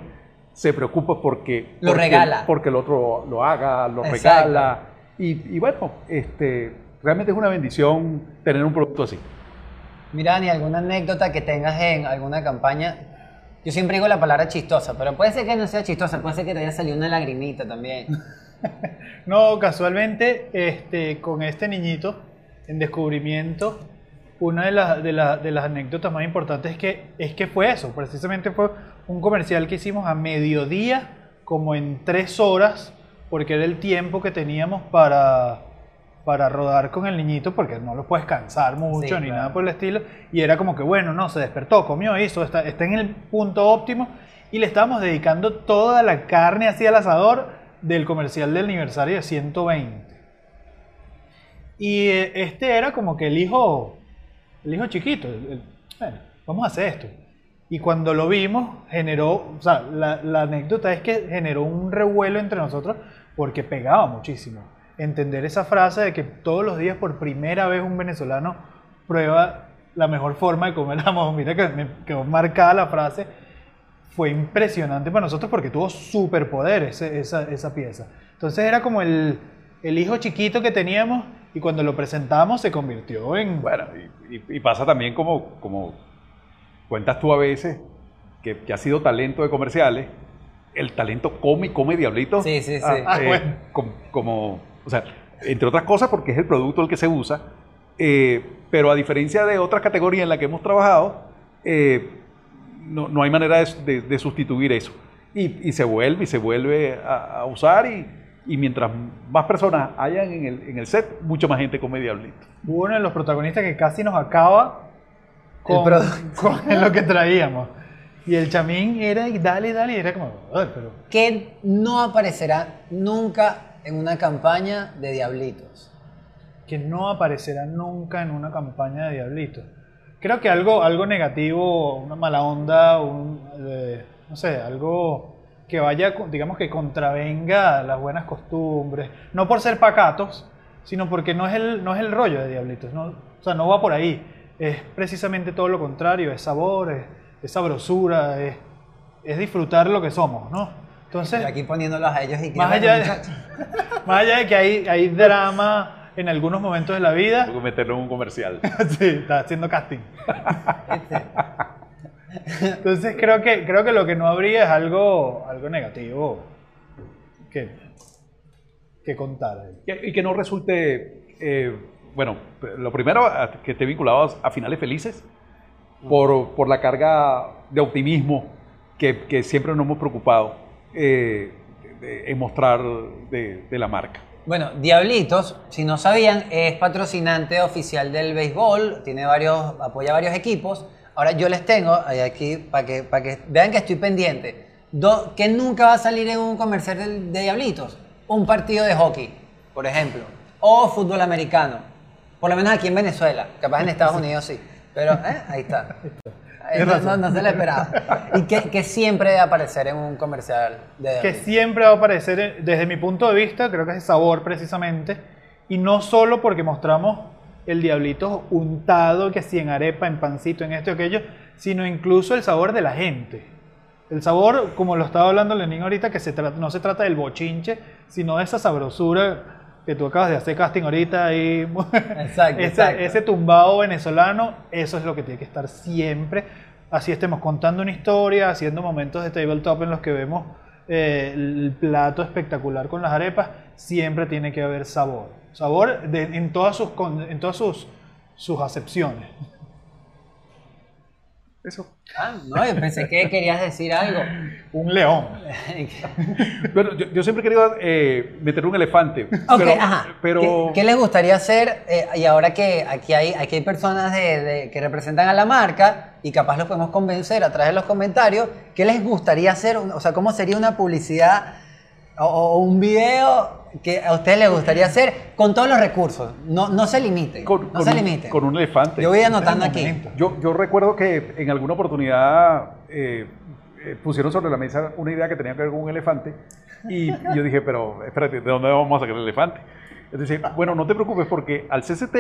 se preocupa porque Lo porque- regala. porque el otro lo haga, lo Exacto. regala. Y, y bueno, este, realmente es una bendición tener un producto así. Mira, Dani, alguna anécdota que tengas en alguna campaña. Yo siempre digo la palabra chistosa, pero puede ser que no sea chistosa, puede ser que te haya salido una lagrimita también. No, casualmente, este, con este niñito en descubrimiento, una de, las- de, la- de las anécdotas más importantes es que, es que fue eso, precisamente fue un comercial que hicimos a mediodía, como en tres horas, porque era el tiempo que teníamos para, para rodar con el niñito, porque no lo puedes cansar mucho Sí, ni claro. nada por el estilo, y era como que, bueno, no, se despertó, comió, hizo, está, está en el punto óptimo, y le estábamos dedicando toda la carne así al asador del comercial del aniversario de 120. Y eh, este era como que el hijo, el hijo chiquito, bueno, vamos a hacer esto. Y cuando lo vimos, generó, o sea, la, la anécdota es que generó un revuelo entre nosotros porque pegaba muchísimo. Entender esa frase de que todos los días por primera vez un venezolano prueba la mejor forma de comer jamón. Mira que me quedó marcada la frase. Fue impresionante para nosotros porque tuvo superpoder ese- esa, esa pieza. Entonces era como el, el hijo chiquito que teníamos y cuando lo presentamos se convirtió en... Bueno, y, y- y pasa también como, como cuentas tú a veces, que, que ha sido talento de comerciales, el talento come y come diablito. Sí, sí, sí. Ah, eh, bueno. com- como, o sea, entre otras cosas porque es el producto el que se usa, eh, pero a diferencia de otras categorías en las que hemos trabajado, eh, no, no hay manera de, de- de sustituir eso. Y, y se vuelve y se vuelve a, a usar y, y mientras más personas hayan en el, en el set, mucha más gente come diablito. Hubo uno de los protagonistas que casi nos acaba con, con lo que traíamos. Y el chamín era y dale, dale, y era como, "Ay, pero que no aparecerá nunca en una campaña de diablitos. que no aparecerá nunca en una campaña de Diablitos. Creo que algo, algo negativo, una mala onda, un, eh, no sé, algo que vaya, digamos que contravenga las buenas costumbres, no por ser pacatos, sino porque no es el, no es el rollo de Diablitos, no, o sea, no va por ahí, es precisamente todo lo contrario, es sabor, es, es sabrosura, es, es disfrutar lo que somos, ¿no? Entonces, Y aquí poniéndolos a ellos y que más allá, de, más allá de que hay, hay drama en algunos momentos de la vida, Tengo que meterlo en un comercial. sí, está haciendo casting. Entonces creo que, creo que lo que no habría es algo, algo negativo que, que contar. Y, y que no resulte, eh, bueno, lo primero, que esté vinculado a, a finales felices, por, por la carga de optimismo que, que siempre nos hemos preocupado eh, en mostrar de, de la marca. Bueno, Diablitos, si no sabían, es patrocinante oficial del béisbol, tiene varios, apoya varios equipos. Ahora yo les tengo ahí aquí para que, para que vean que estoy pendiente. Do- que nunca va a salir en un comercial de, de Diablitos? Un partido de hockey, por ejemplo, o fútbol americano. Por lo menos aquí en Venezuela, capaz en Estados Unidos sí. Pero eh, ahí está. Eh, No, no- no se le esperaba. Y que, que siempre debe aparecer en un comercial de Que siempre va a aparecer, eh, desde mi punto de vista, creo que es el sabor precisamente. Y no solo porque mostramos el diablito untado, que si en arepa, en pancito, en esto y aquello, sino incluso el sabor de la gente. El sabor, como lo estaba hablando Lenín ahorita, que se no se trata del bochinche, sino de esa sabrosura que tú acabas de hacer casting ahorita y Exacto, ese, exacto. ese tumbado venezolano, eso es lo que tiene que estar siempre. Así estemos contando una historia, haciendo momentos de tabletop en los que vemos eh, el plato espectacular con las arepas, siempre tiene que haber sabor. Sabor de- en todas sus, en todas sus, sus acepciones. Eso. Ah, no, yo pensé que querías decir algo. Un león. Bueno, yo, yo siempre he querido eh, meter un elefante. Ok, pero, ajá. pero ¿Qué, qué les gustaría hacer? eh, y ahora que aquí hay, aquí hay personas de, de- que representan a la marca y capaz los podemos convencer a través de los comentarios, ¿qué les gustaría hacer? O sea, ¿cómo sería una publicidad o, o un video que a ustedes les gustaría hacer con todos los recursos? No, no se limiten. con, no con se un, limiten. con un elefante. Yo voy anotando aquí. Yo, yo recuerdo que en alguna oportunidad eh, eh, pusieron sobre la mesa una idea que tenía que ver con un elefante y, y yo dije, pero espérate, ¿de dónde vamos a sacar el elefante? Entonces, bueno, no te preocupes porque al CCT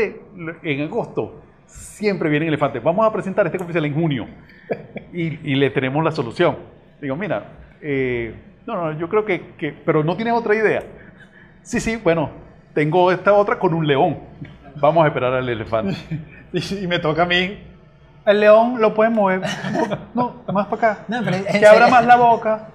en agosto siempre vienen elefantes. Vamos a presentar este comercial en junio y, y le tenemos la solución. Digo, mira, eh, no, no, yo creo que, que, pero no tienes otra idea. Sí, sí, bueno, tengo esta otra con un león. Vamos a esperar al elefante. Y, y me toca a mí. El león lo pueden mover. No, más para acá. No, pero que abra más la boca.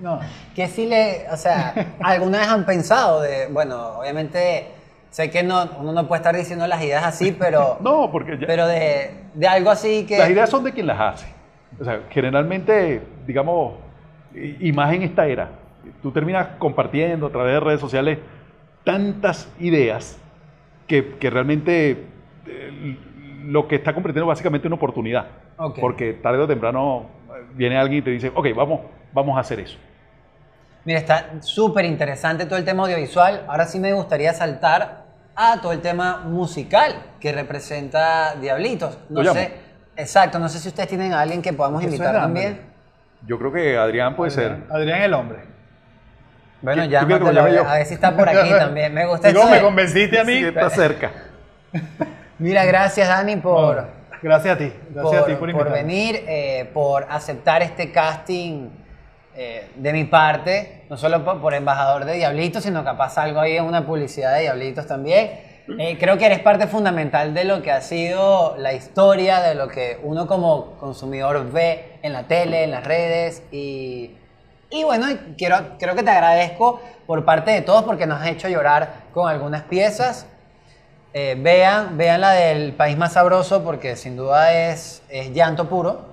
No. Que si le, o sea, alguna vez han pensado de, bueno, obviamente sé que no, uno no puede estar diciendo las ideas así, pero, No, porque ya- pero de, de algo así que... Las ideas son de quien las hace. O sea, generalmente, digamos, y más en esta era, tú terminas compartiendo a través de redes sociales tantas ideas que, que realmente eh, lo que está convirtiendo básicamente en una oportunidad. Porque tarde o temprano eh, viene alguien y te dice, ok, vamos, vamos a hacer eso. Mira, está súper interesante todo el tema audiovisual. Ahora sí me gustaría saltar a todo el tema musical que representa Diablitos. No sé, exacto, no sé si ustedes tienen a alguien que podamos invitar también. Yo creo que Adrián puede ser. Adrián el hombre. Bueno, ¿Tú ya a ver si está por aquí también. Me gusta Digo, eso me de- convenciste a mí. Sí, está cerca. Mira, gracias Dani por... Gracias a ti. Gracias por, a ti por por venir, eh, por aceptar este casting eh, de mi parte, no solo por, por embajador de Diablitos, sino capaz algo ahí en una publicidad de Diablitos también. Eh, creo que eres parte fundamental de lo que ha sido la historia, de lo que uno como consumidor ve en la tele, en las redes y, bueno, creo que te agradezco por parte de todos porque nos has hecho llorar con algunas piezas. Eh, vean, vean la del país más sabroso porque sin duda es, es llanto puro.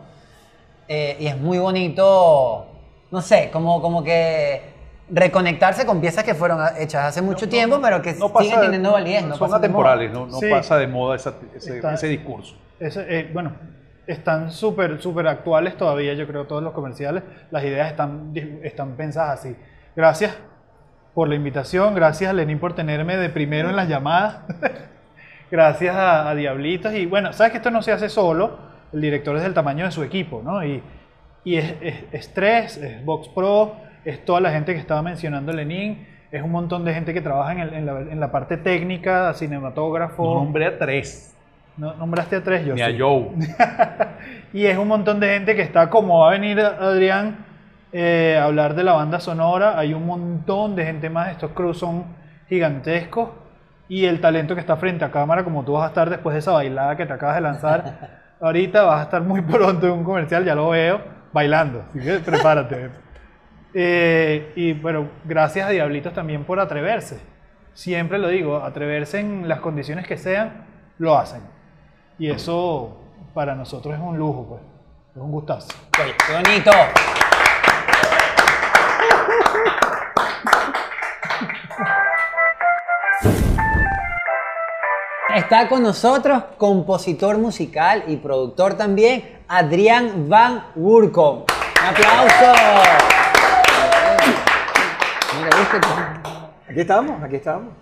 Eh, y es muy bonito, no sé, como, como que reconectarse con piezas que fueron hechas hace mucho tiempo, pero que No siguen teniendo validez. No son atemporales, no, no Sí. pasa de moda esa- ese, Está- ese discurso. Ese, eh, bueno, están súper, súper actuales todavía, yo creo, todos los comerciales. Las ideas están, están pensadas así. Gracias por la invitación, gracias a Lenín por tenerme de primero en las llamadas. gracias a, a Diablitos. Y bueno, sabes que esto no se hace solo, el director es del tamaño de su equipo, ¿no? Y, y es, es, es Tres, es Vox Pro, es toda la gente que estaba mencionando Lenín, es un montón de gente que trabaja en, el- en la, en la parte técnica, cinematógrafo. Nombré a tres. No, nombraste a tres, yo Ni a. Joe. Y es un montón de gente que está, como va a venir Adrián eh, a hablar de la banda sonora, hay un montón de gente más, estos crews son gigantescos y el talento que está frente a cámara, como tú vas a estar después de esa bailada que te acabas de lanzar, ahorita vas a estar muy pronto en un comercial, ya lo veo, bailando, así que prepárate. Eh, y bueno, gracias a Diablitos también por atreverse. Siempre lo digo, atreverse en las condiciones que sean, lo hacen. Y eso para nosotros es un lujo, pues. Es un gustazo. Qué bonito. Está con nosotros compositor musical y productor también, Adrián Van Wurkom. Un aplauso. Aquí estamos, aquí estamos.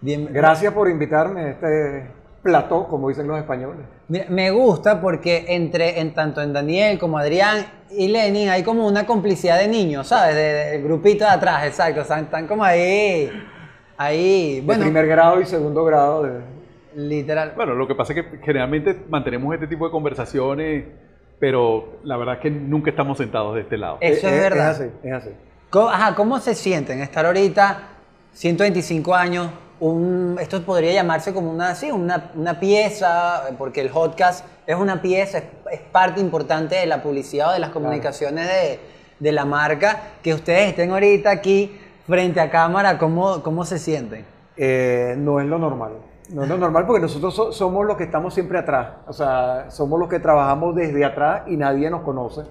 Bien- Gracias por invitarme a este plató, como dicen los españoles. Mira, me gusta porque entre en tanto en Daniel como Adrián y Lenin hay como una complicidad de niños, ¿sabes? De- Del grupito de atrás, exacto. Están, están como ahí. Ahí. De Bueno, primer grado y segundo grado. De... literal. Bueno, lo que pasa es que generalmente mantenemos este tipo de conversaciones, pero la verdad es que nunca estamos sentados de este lado. Eso es verdad. Es así, es así. ¿Cómo, ajá, ¿Cómo se sienten estar ahorita, 125 años? Un, esto podría llamarse como una, sí, una, una pieza, porque el podcast es una pieza, es, es parte importante de la publicidad o de las comunicaciones de, de la marca. Que ustedes estén ahorita aquí frente a cámara, ¿cómo, cómo se sienten? Eh, no es lo normal. No, no, normal porque nosotros so- somos los que estamos siempre atrás. O sea, somos los que trabajamos desde atrás y nadie nos conoce.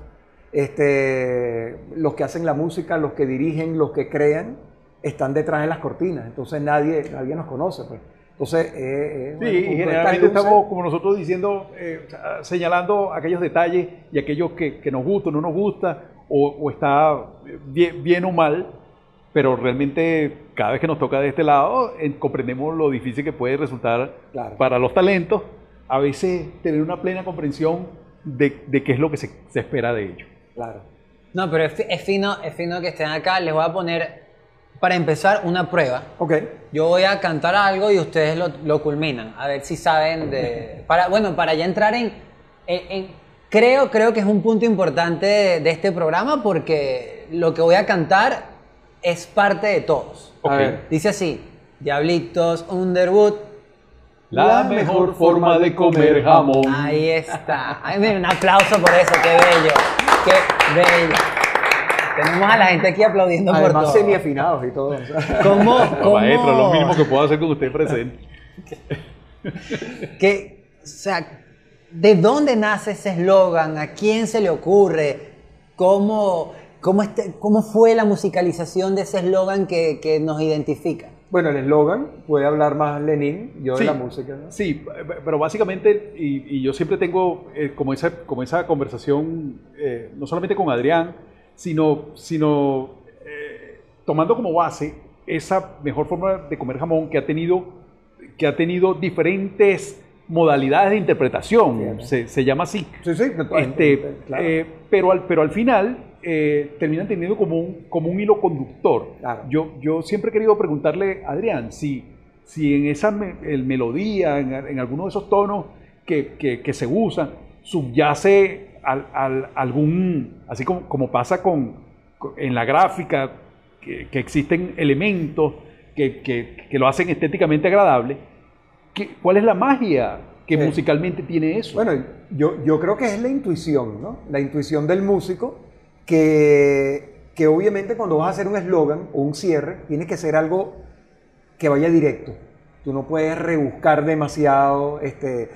Este, los que hacen la música, los que dirigen, los que crean, están detrás de las cortinas. Entonces nadie, nadie nos conoce. Pues. Entonces, eh, eh, Sí, bueno, y generalmente estamos, como nosotros diciendo, eh, señalando aquellos detalles y aquellos que, que nos gustan, no nos gusta, o, o está bien, bien o mal, pero realmente cada vez que nos toca de este lado, eh, comprendemos lo difícil que puede resultar Claro. para los talentos, a veces tener una plena comprensión de, de qué es lo que se, se espera de ellos. Claro. No, pero es, fi- es fino, es fino que estén acá. Les voy a poner, para empezar, una prueba. Ok. Yo voy a cantar algo y ustedes lo, lo culminan. A ver si saben de... Para, bueno, para ya entrar en, en- en- Creo, creo que es un punto importante de, de este programa porque lo que voy a cantar es parte de todos. A Ok. ver. Dice así, Diablitos Underwood. La mejor forma de comer jamón. Ahí está. Ay, miren, un aplauso por eso, qué bello. Qué. Tenemos a la gente aquí aplaudiendo por Además, todo. semiafinados y todo. ¿Cómo, cómo- maestro, lo mínimo que puedo hacer con usted presente. que, o sea, ¿de dónde nace ese eslogan? ¿A quién se le ocurre? ¿Cómo, cómo, este- cómo fue la musicalización de ese eslogan que, que nos identifica? Bueno, el eslogan puede hablar más Lenin, yo de Sí, la música. ¿no? Sí, pero básicamente, y, y yo siempre tengo eh, como, esa, como esa conversación, eh, no solamente con Adrián, sino, sino eh, tomando como base esa mejor forma de comer jamón que ha tenido, que ha tenido diferentes modalidades de interpretación, Fíjate. se, se llama así. Sí, sí, Este, claro. eh, pero, al, pero al final eh, terminan teniendo como un, como un hilo conductor. Claro. Yo, yo siempre he querido preguntarle a Adrián si, si en esa me- el melodía, en, en alguno de esos tonos que, que- que se usan, subyace al, al- algún, así como, como pasa con, con- en la gráfica, que, que existen elementos que, que- que lo hacen estéticamente agradable. ¿Qué- ¿Cuál es la magia que Sí. musicalmente tiene eso? Bueno, yo, yo creo que es la intuición, ¿no? La intuición del músico, que, que obviamente cuando vas a hacer un eslogan o un cierre, tiene que ser algo que vaya directo. Tú no puedes rebuscar demasiado. Este,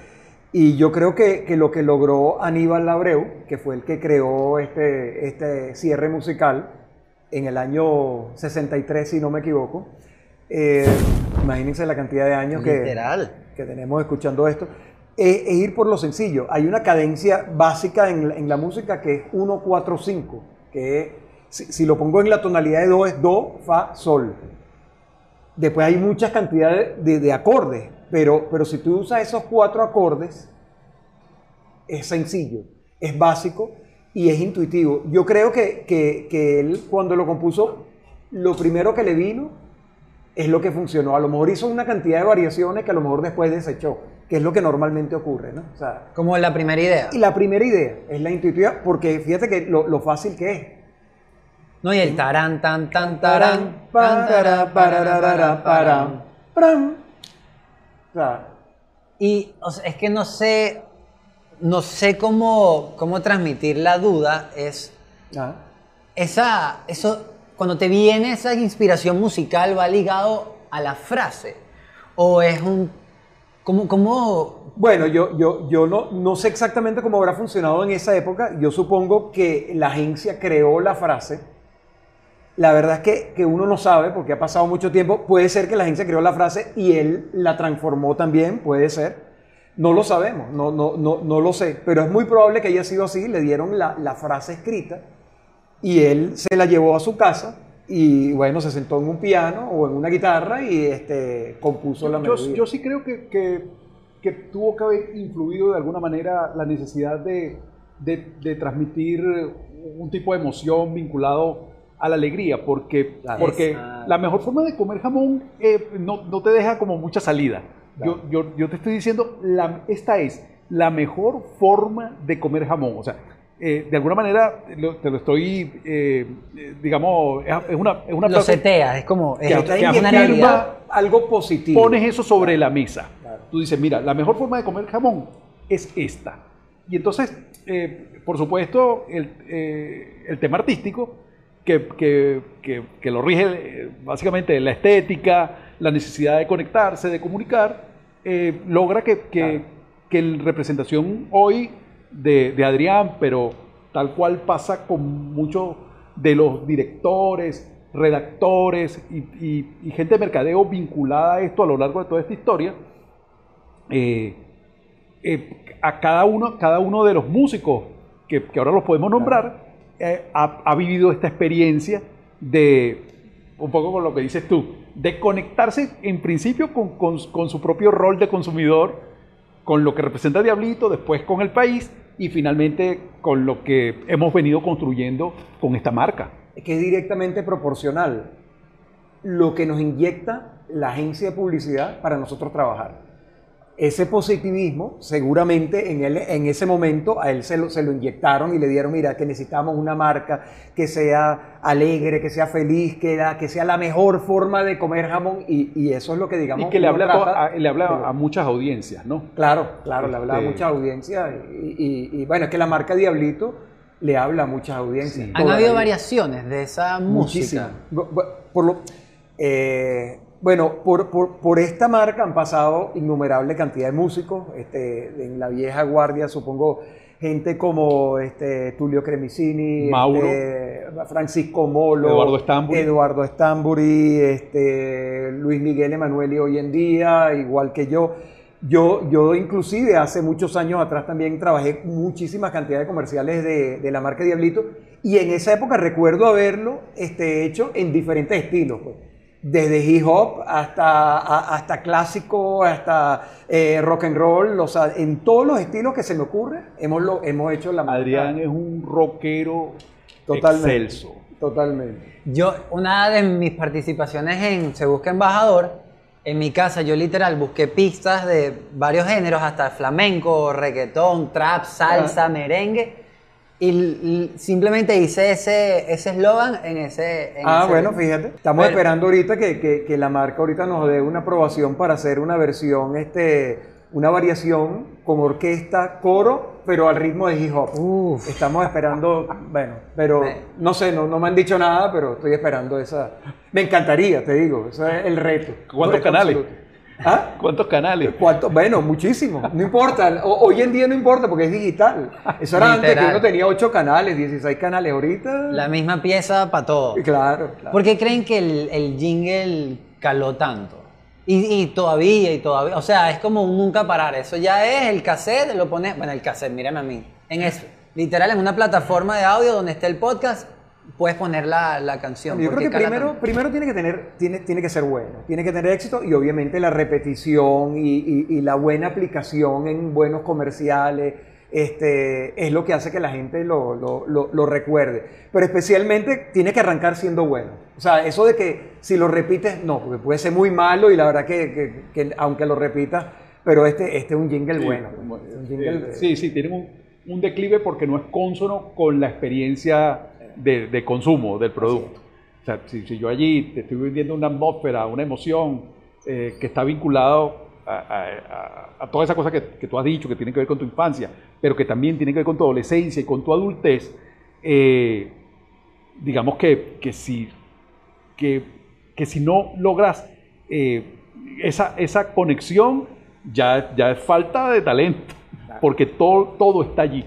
y yo creo que, que lo que logró Aníbal Abreu, que fue el que creó este, este cierre musical en el año 63, si no me equivoco, eh, imagínense la cantidad de años que, que tenemos escuchando esto, es, es ir por lo sencillo. Hay una cadencia básica en, la- música que es 1, 4, 5, que si lo pongo en la tonalidad de Do es Do, Fa, Sol. Después hay muchas cantidades de, de acordes, pero, pero si tú usas esos cuatro acordes, es sencillo, es básico y es intuitivo. Yo creo que, que- que él cuando lo compuso, lo primero que le vino es lo que funcionó. A lo mejor hizo una cantidad de variaciones que a lo mejor después desechó, que es lo que normalmente ocurre, ¿no? O sea, Como la primera idea. y la primera idea es la intuitiva, porque fíjate que lo, lo fácil que es. No, y el tarán, tan, tan, tarán. Tan, tarán, parararara, param, pram. O sea, Y o sea, es que no sé, no sé cómo, cómo transmitir la duda. Es ah, esa, eso, cuando te viene esa inspiración musical, va ligado a la frase. O es un. ¿Cómo, cómo Bueno, yo, yo, yo no, no sé exactamente cómo habrá funcionado en esa época. Yo supongo que la agencia creó la frase. La verdad es que, que uno no sabe porque ha pasado mucho tiempo. Puede ser que la agencia creó la frase y él la transformó también, puede ser. No lo sabemos, no, no, no, no lo sé. Pero es muy probable que haya sido así. Le dieron la, la frase escrita y él se la llevó a su casa y bueno, se sentó en un piano o en una guitarra y este, compuso la yo, melodía. yo sí creo que, que- que tuvo que haber influido de alguna manera la necesidad de, de- de transmitir un tipo de emoción vinculado a la alegría, porque, Claro. porque Exacto. la mejor forma de comer jamón eh, no, no te deja como mucha salida. Claro. Yo, yo, yo te estoy diciendo, la, esta es la mejor forma de comer jamón. O sea, eh, de alguna manera lo- te lo estoy, eh, digamos, es es una, es una lo frase- seteas? Es como. Es, Que- Está que es una afirma- realidad. algo positivo. pones eso sobre la mesa. Claro. Tú dices, mira, la mejor forma de comer jamón es esta. Y entonces, eh, por supuesto, el, eh, el tema artístico, que, que- que- que lo rige básicamente la estética, la necesidad de conectarse, de comunicar, eh, logra que, que, que la representación hoy de, de Adrián, pero tal cual pasa con muchos de los directores, redactores y, y- y gente de mercadeo vinculada a esto a lo largo de toda esta historia, eh, eh, a cada uno, cada uno de los músicos que, que ahora los podemos nombrar eh, ha, ha vivido esta experiencia de, un poco con lo que dices tú, de conectarse en principio con, con- con su propio rol de consumidor, con lo que representa Diablito, después con el país y finalmente con lo que hemos venido construyendo con esta marca. que es directamente proporcional lo que nos inyecta la agencia de publicidad para nosotros trabajar. Ese positivismo, seguramente en, él, en ese momento a él se lo, se lo inyectaron y le dieron, mira, que necesitamos una marca que sea alegre, que sea feliz, que, la- que sea la mejor forma de comer jamón y, y eso es lo que digamos. y que le habla, a to- trata a, le habla de- a muchas audiencias, ¿no? Claro, claro, le habla a Este- mucha audiencia y, y- y, bueno, es que la marca Diablito le habla a muchas audiencias. Han habido variaciones de esa Muchísimas. música. Por lo, eh, bueno, por, por- por esta marca han pasado innumerable cantidad de músicos. Este, en la vieja guardia, supongo, gente como este, Tulio Cremicini, Mauro. este, Francisco Molo, Eduardo Stamburi. Eduardo Stamburi, este, Luis Miguel Emanueli hoy en día, igual que yo. Yo, yo inclusive hace muchos años atrás también trabajé muchísimas cantidades de comerciales de, de la marca Diablito y en esa época recuerdo haberlo este, hecho en diferentes estilos. pues. Desde hip hop hasta, a- hasta clásico, hasta eh, rock and roll, o sea, en todos los estilos que se me ocurre, hemos, lo, hemos hecho la. Adrián es un rockero Totalmente. excelso. Totalmente. Yo, una de mis participaciones en Se Busca Embajador, en mi casa yo literal busqué pistas de varios géneros, hasta flamenco, reggaetón, trap, salsa, merengue, y simplemente hice ese ese eslogan en ese... en Ah, ese- bueno, fíjate. Estamos Pero- esperando ahorita que, que- que la marca ahorita nos dé una aprobación para hacer una versión, este, una variación con orquesta, coro, pero al ritmo de hip hop. Uf. Estamos esperando, bueno, pero no sé, no, no me han dicho nada, pero estoy esperando esa. Me encantaría, te digo, eso es el reto. ¿Cuántos Reto canales? absoluto. ¿Ah? ¿Cuántos canales? ¿Cuánto? Bueno, muchísimo. No importa. O- hoy en día no importa porque es digital. Eso era antes que Literal. uno tenía 8 canales, 16 canales. Ahorita. La misma pieza para todo. Claro, claro. ¿Por qué creen que el, el jingle caló tanto? Y, y todavía, y todavía. O sea, es como un nunca parar. Eso ya es el cassette, lo pones. Bueno, el cassette, mírame a mí. En eso. Literal, en una plataforma de audio donde esté el podcast, puedes poner la, la canción. Yo ¿Por creo que primero, primero tiene que tener, tiene, tiene que ser bueno, tiene que tener éxito y obviamente la repetición y, y- y la buena aplicación en buenos comerciales este, es lo que hace que la gente lo, lo- lo- lo recuerde. Pero especialmente tiene que arrancar siendo bueno. O sea, eso de que si lo repites, no, porque puede ser muy malo y la verdad que, que- que aunque lo repitas, pero este, este es un jingle Sí, bueno. como- Un jingle- eh, sí, sí, tienen un, un declive porque no es consono con la experiencia de, de consumo del producto. O sea, si, si yo allí te estoy vendiendo una atmósfera, una emoción eh, que está vinculado a, a- a- a toda esa cosa que, que tú has dicho, que tiene que ver con tu infancia, pero que también tiene que ver con tu adolescencia y con tu adultez, eh, digamos que, que si que, que si no logras eh, esa, esa conexión, ya, ya es falta de talento, porque todo, todo está allí.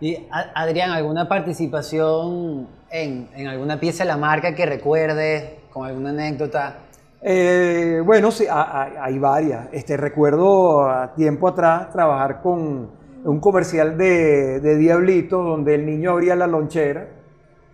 Y Adrián, ¿alguna participación en, en alguna pieza de la marca que recuerdes, con alguna anécdota? Eh, bueno, sí, ha- ha- hay varias. Este, recuerdo a tiempo atrás trabajar con un comercial de, de Diablito donde el niño abría la lonchera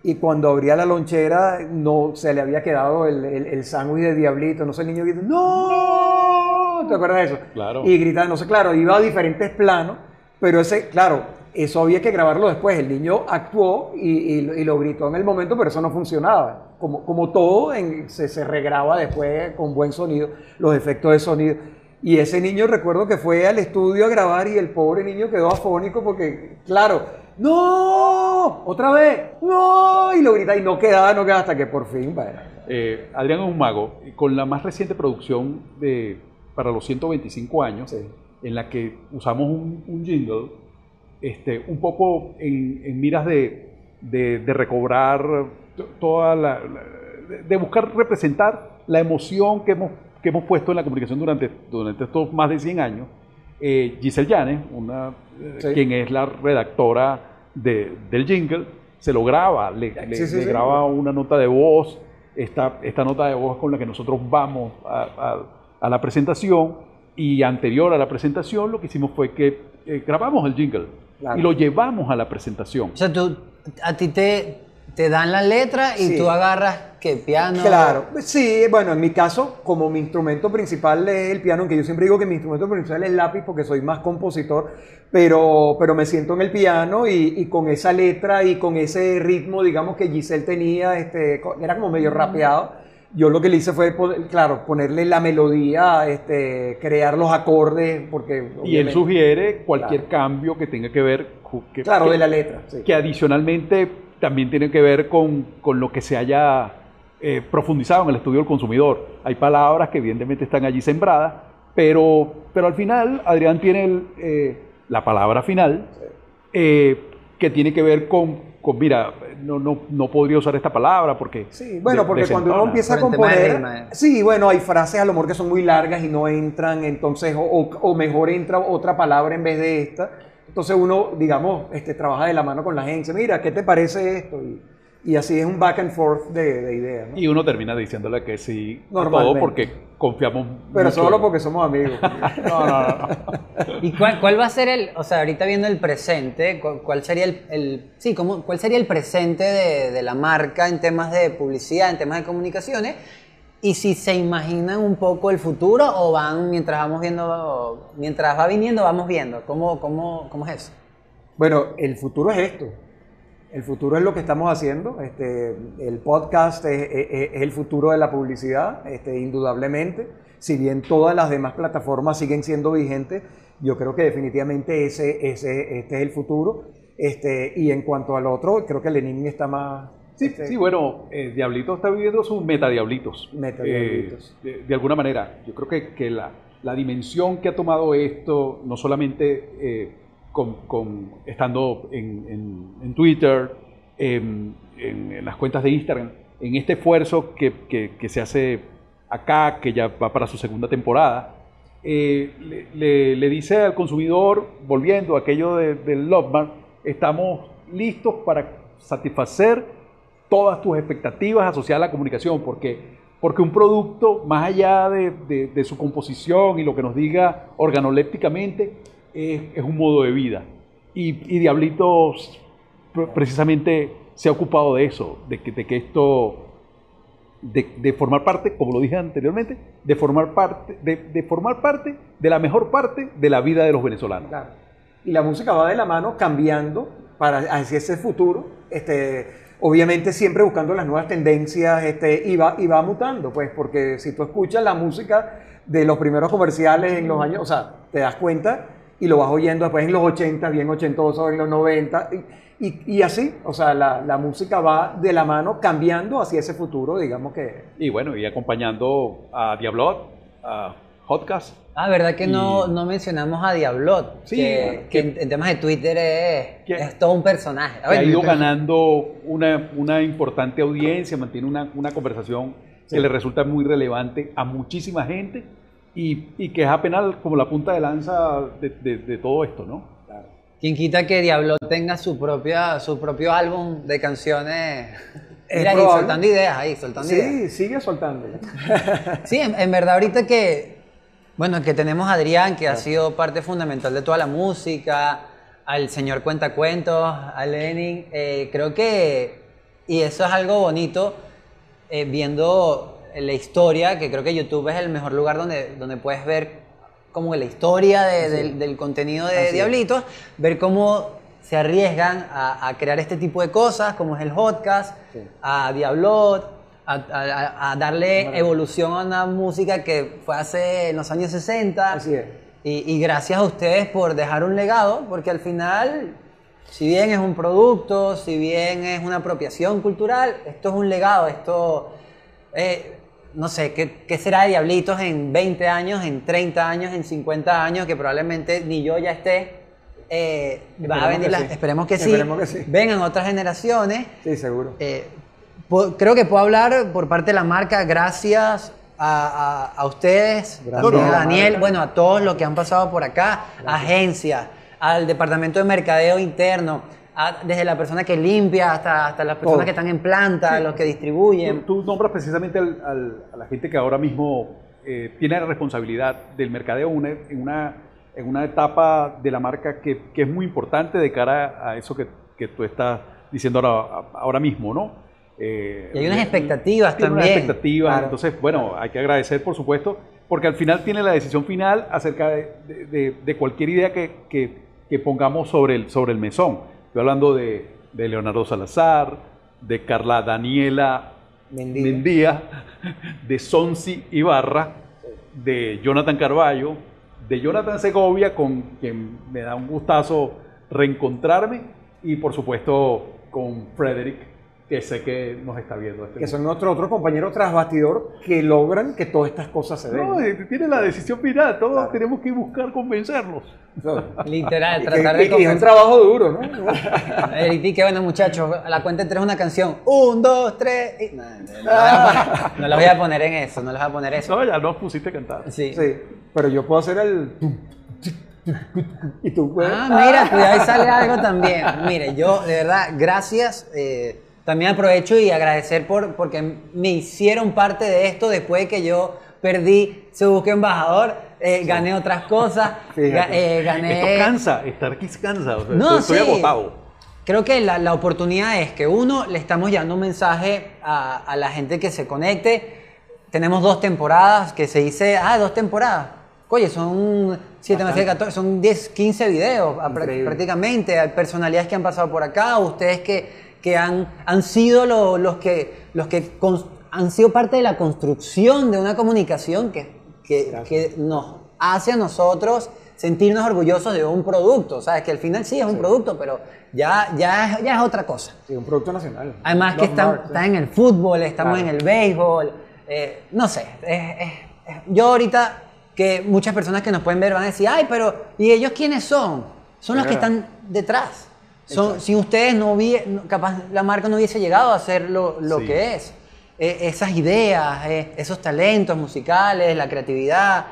y cuando abría la lonchera no se le había quedado el, el, el sándwich de Diablito. No sé, el niño grita, ¡No! ¿Te acuerdas de eso? Claro. Y gritaba, no sé, claro, iba a diferentes planos, pero ese, claro, eso había que grabarlo después. El niño actuó y, y lo- y lo gritó en el momento, pero eso no funcionaba. Como, como todo, en- se, se regraba después con buen sonido, los efectos de sonido. Y ese niño recuerdo que fue al estudio a grabar y el pobre niño quedó afónico porque, claro, ¡No! ¡Otra vez! ¡No! Y lo grita y no quedaba, no quedaba hasta que por fin, bueno. Eh, Adrián es un mago, con la más reciente producción de, para los 125 años, Sí. en la que usamos un, un jingle, este, un poco en, en miras de, de- de recobrar to- toda la, la- de- buscar representar la emoción que hemos, que hemos puesto en la comunicación durante, durante estos más de 100 años, eh, Giselle Llanes, una, eh, Sí. quien es la redactora de- del jingle, se lo graba, le, le- Sí, sí, le graba una nota de voz, esta, esta nota de voz con la que nosotros vamos a, a- a la presentación y anterior a la presentación lo que hicimos fue que eh, grabamos el jingle Claro. y lo llevamos a la presentación. O sea, tú, a ti te, te dan la letra y Sí. tú agarras, ¿qué? Piano. Claro, sí, bueno, en mi caso, como mi instrumento principal es el piano, aunque yo siempre digo que mi instrumento principal es el lápiz porque soy más compositor, pero, pero me siento en el piano y, y con esa letra y con ese ritmo, digamos, que Giselle tenía, este, era como medio rapeado. Yo lo que le hice fue, claro, ponerle la melodía, este, crear los acordes, porque... Y él sugiere cualquier Claro. cambio que tenga que ver que, Claro, que- de la letra. sí. que adicionalmente también tiene que ver con, con lo que se haya eh, profundizado en el estudio del consumidor. Hay palabras que evidentemente están allí sembradas, pero, pero al final Adrián tiene el, eh, la palabra final eh, que tiene que ver con, con, mira, no, no, no podría usar esta palabra porque... Sí, bueno, de- porque cuando uno empieza a componer, eh. sí, bueno, hay frases a lo mejor que son muy largas y no entran, entonces, o, o- o mejor entra otra palabra en vez de esta. Entonces uno, digamos, este, trabaja de la mano con la agencia, mira, ¿qué te parece esto? Y, y así es un back and forth de, de ideas. ¿no? Y uno termina diciéndole que sí todo porque confiamos Pero mucho. solo porque somos amigos. No, no, no. ¿Y cuál, cuál va a ser el, o sea, ahorita viendo el presente, cuál, cuál sería el, el- sí, cómo, cuál sería el presente de, de la marca en temas de publicidad, en temas de comunicaciones? Y si se imaginan un poco el futuro o van mientras vamos viendo, mientras va viniendo, vamos viendo. ¿Cómo, cómo, cómo es eso? Bueno, el futuro es esto. El futuro es lo que estamos haciendo. Este, el podcast es, es- es el futuro de la publicidad, este, indudablemente. Si bien todas las demás plataformas siguen siendo vigentes, yo creo que definitivamente ese, ese, este es el futuro. Este, y en cuanto al otro, creo que Lenin está más... Sí, este, sí, bueno, eh, Diablito está viviendo sus metadiablitos. Metadiablitos. Eh, de, de alguna manera, yo creo que, que la, la dimensión que ha tomado esto, no solamente eh, con, con- estando en, en- en Twitter, en, en- las cuentas de Instagram, en este esfuerzo que, que- que se hace acá, que ya va para su segunda temporada, eh, le, le- le dice al consumidor, volviendo a aquello de- del Lovemark, estamos listos para satisfacer todas tus expectativas asociadas a la comunicación, porque, porque un producto, más allá de, de- de su composición y lo que nos diga organolépticamente, es, es un modo de vida. Y, y Diablitos pre- precisamente se ha ocupado de eso, de que, de que esto de, de formar parte, como lo dije anteriormente, de formar parte, de, de formar parte de la mejor parte de la vida de los venezolanos. Claro. Y la música va de la mano cambiando para hacia ese futuro. Este, obviamente siempre buscando las nuevas tendencias este, y, va, y va mutando, pues, porque si tú escuchas la música de los primeros comerciales en los años, o sea, te das cuenta y lo vas oyendo después en los 80, bien ochentoso, en los 90, y, y- y así, o sea, la, la música va de la mano cambiando hacia ese futuro, digamos que... Y bueno, y acompañando a Diablot, a Hotcast, Ah, ¿verdad que no, Y- no mencionamos a Diablot? Sí, que, que en, en temas de Twitter es, Que- es todo un personaje. A que ha ver, ido ganando una, una importante audiencia, mantiene una, una conversación que le resulta muy relevante a muchísima gente y, y que es apenas como la punta de lanza de, de- de todo esto, ¿no? ¿Quién quita que Diablo tenga su, propia, su propio álbum de canciones? Es Mira, ahí, soltando ideas, ahí, soltando ideas. Sí, sigue soltando. Sí, en, en verdad ahorita que, bueno, que tenemos a Adrián, que ha sido parte fundamental de toda la música, al señor Cuentacuentos, a Lenin, eh, creo que, y eso es algo bonito, eh, viendo la historia, que creo que YouTube es el mejor lugar donde, donde puedes ver como la historia de- del, del contenido de Así es. Diablitos, ver cómo se arriesgan a, a crear este tipo de cosas, como es el podcast, Sí. a Diablot, a, a- a darle evolución a una música que fue hace en los años 60. Así es. Y, y gracias a ustedes por dejar un legado, porque al final, si bien es un producto, si bien es una apropiación cultural, esto es un legado, esto, eh, no sé, ¿qué, qué será de Diablitos en 20 años, en 30 años, en 50 años, que probablemente ni yo ya esté? eh, va a Esperemos venir que sí. esperemos que sí, Esperemos que sí. vengan otras generaciones. Sí, seguro. Eh, creo que puedo hablar por parte de la marca, gracias a, a- a ustedes, Gracias. No, no, Daniel, no. bueno, a todos los que han pasado por acá, agencias, al departamento de mercadeo interno, desde la persona que limpia hasta, hasta las personas Todo. que están en planta, los que distribuyen. Tú, tú nombras precisamente al- al- a la gente que ahora mismo eh, tiene la responsabilidad del mercadeo una- en, una, en una etapa de la marca que, que es muy importante de cara a eso que, que tú estás diciendo ahora, ahora mismo, ¿no? Eh, Y hay unas expectativas tiene unas también. expectativas, Claro. entonces, bueno, hay que agradecer, por supuesto, porque al final tiene la decisión final acerca de, de- de- de cualquier idea que, que- que pongamos sobre el, sobre el mesón. Estoy hablando de, de Leonardo Salazar, de Carla Daniela Mendía. Mendía, de Sonsi Ibarra, de Jonathan Carballo, de Jonathan Segovia, con quien me da un gustazo reencontrarme, y por supuesto con Frederick, que sé que nos está viendo. Este Que son nuestros otros compañeros tras bastidor que logran que todas estas cosas se den. No, eh, tiene la decisión final, todos Claro. tenemos que buscar convencerlos. Literal, Y tratar y de que es un convencer. trabajo duro, ¿no? Eric, di que bueno, muchachos, a la cuenta de tres una canción. Un, dos, tres. y- No, no, no, la voy a poner- en eso, no la voy a poner eso. No, ya nos pusiste a cantar. Sí. Sí, pero yo puedo hacer el... Y tú puedes... Ah, mira, cuidado, ahí sale algo también. Mire, yo de verdad, gracias. eh, también aprovecho y agradecer por, porque me hicieron parte de esto después de que yo perdí Se Busca Embajador, eh, gané otras cosas, eh, gané... Esto cansa, estar aquí cansa. o sea, No, estoy, estoy sí. agotado. Creo que la, la oportunidad es que uno, le estamos llevando un mensaje a, a la gente que se conecte. Tenemos dos temporadas, que se dice, ah, dos temporadas. Oye, son 7 más 7, 14, son 10, 15 videos Increíble. prácticamente. Hay personalidades que han pasado por acá, ustedes que, que han, han sido lo- los que, los que cons- han sido parte de la construcción de una comunicación que, que, que nos hace a nosotros sentirnos orgullosos de un producto. ¿Sabes? Que al final sí es un producto, pero ya, ya, ya es otra cosa. Sí, un producto nacional. Además que Love están, Mart, sí. en el fútbol, estamos Claro. en el béisbol, eh, no sé. es- es- es- yo ahorita que muchas personas que nos pueden ver van a decir, ay, pero ¿y ellos quiénes son? Son los que están detrás. Son, si ustedes no hubiesen, capaz la marca no hubiese llegado a ser lo, lo Sí. que es. Eh, esas ideas, eh, esos talentos musicales, la creatividad,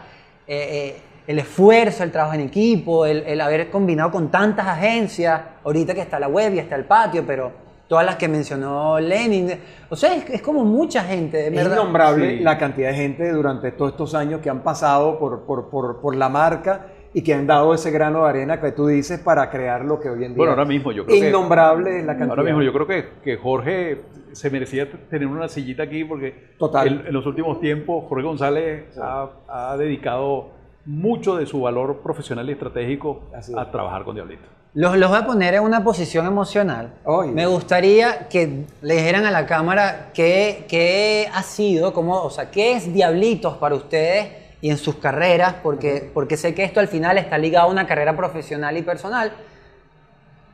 eh, eh, el esfuerzo, el trabajo en equipo, el, el haber combinado con tantas agencias, ahorita que está la web y está el patio, pero todas las que mencionó Lenin, o sea, es, es como mucha gente, de Es verdad. innombrable Sí. la cantidad de gente durante todos estos años que han pasado por, por, por, por la marca y que han dado ese grano de arena que tú dices para crear lo que hoy en día Bueno, es. ahora mismo yo creo que- Innombrable es la cantidad. Ahora mismo yo creo que, que Jorge se merecía tener una sillita aquí porque Total. En, en los últimos tiempos Jorge González ha, ha dedicado mucho de su valor profesional y estratégico Así es. a trabajar con Diablito. Los, los voy a poner en una posición emocional. Oye. Me gustaría que le dijeran a la cámara qué, qué ha sido, cómo, o sea, qué es Diablitos para ustedes y en sus carreras, porque, porque sé que esto al final está ligado a una carrera profesional y personal.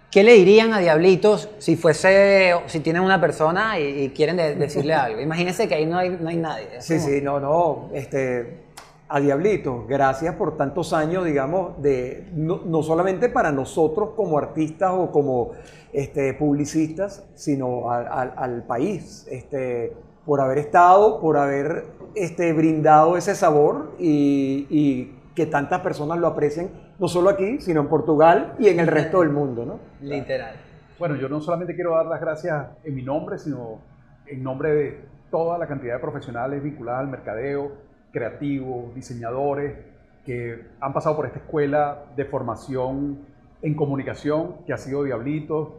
¿Qué le dirían a Diablitos si fuese, si tienen una persona y, y quieren de- decirle algo? Imagínense que ahí no hay, no hay nadie. Sí, como- sí, no, no, este, a Diablito, gracias por tantos años, digamos, de, no, no solamente para nosotros como artistas o como este, publicistas, sino al, al- al país, este, por haber estado, por haber este, brindado ese sabor y, y que tantas personas lo aprecien, no solo aquí, sino en Portugal y en el resto del mundo, ¿no? Literal. Bueno, yo no solamente quiero dar las gracias en mi nombre, sino en nombre de toda la cantidad de profesionales vinculados al mercadeo, creativos, diseñadores, que han pasado por esta escuela de formación en comunicación, que ha sido Diablitos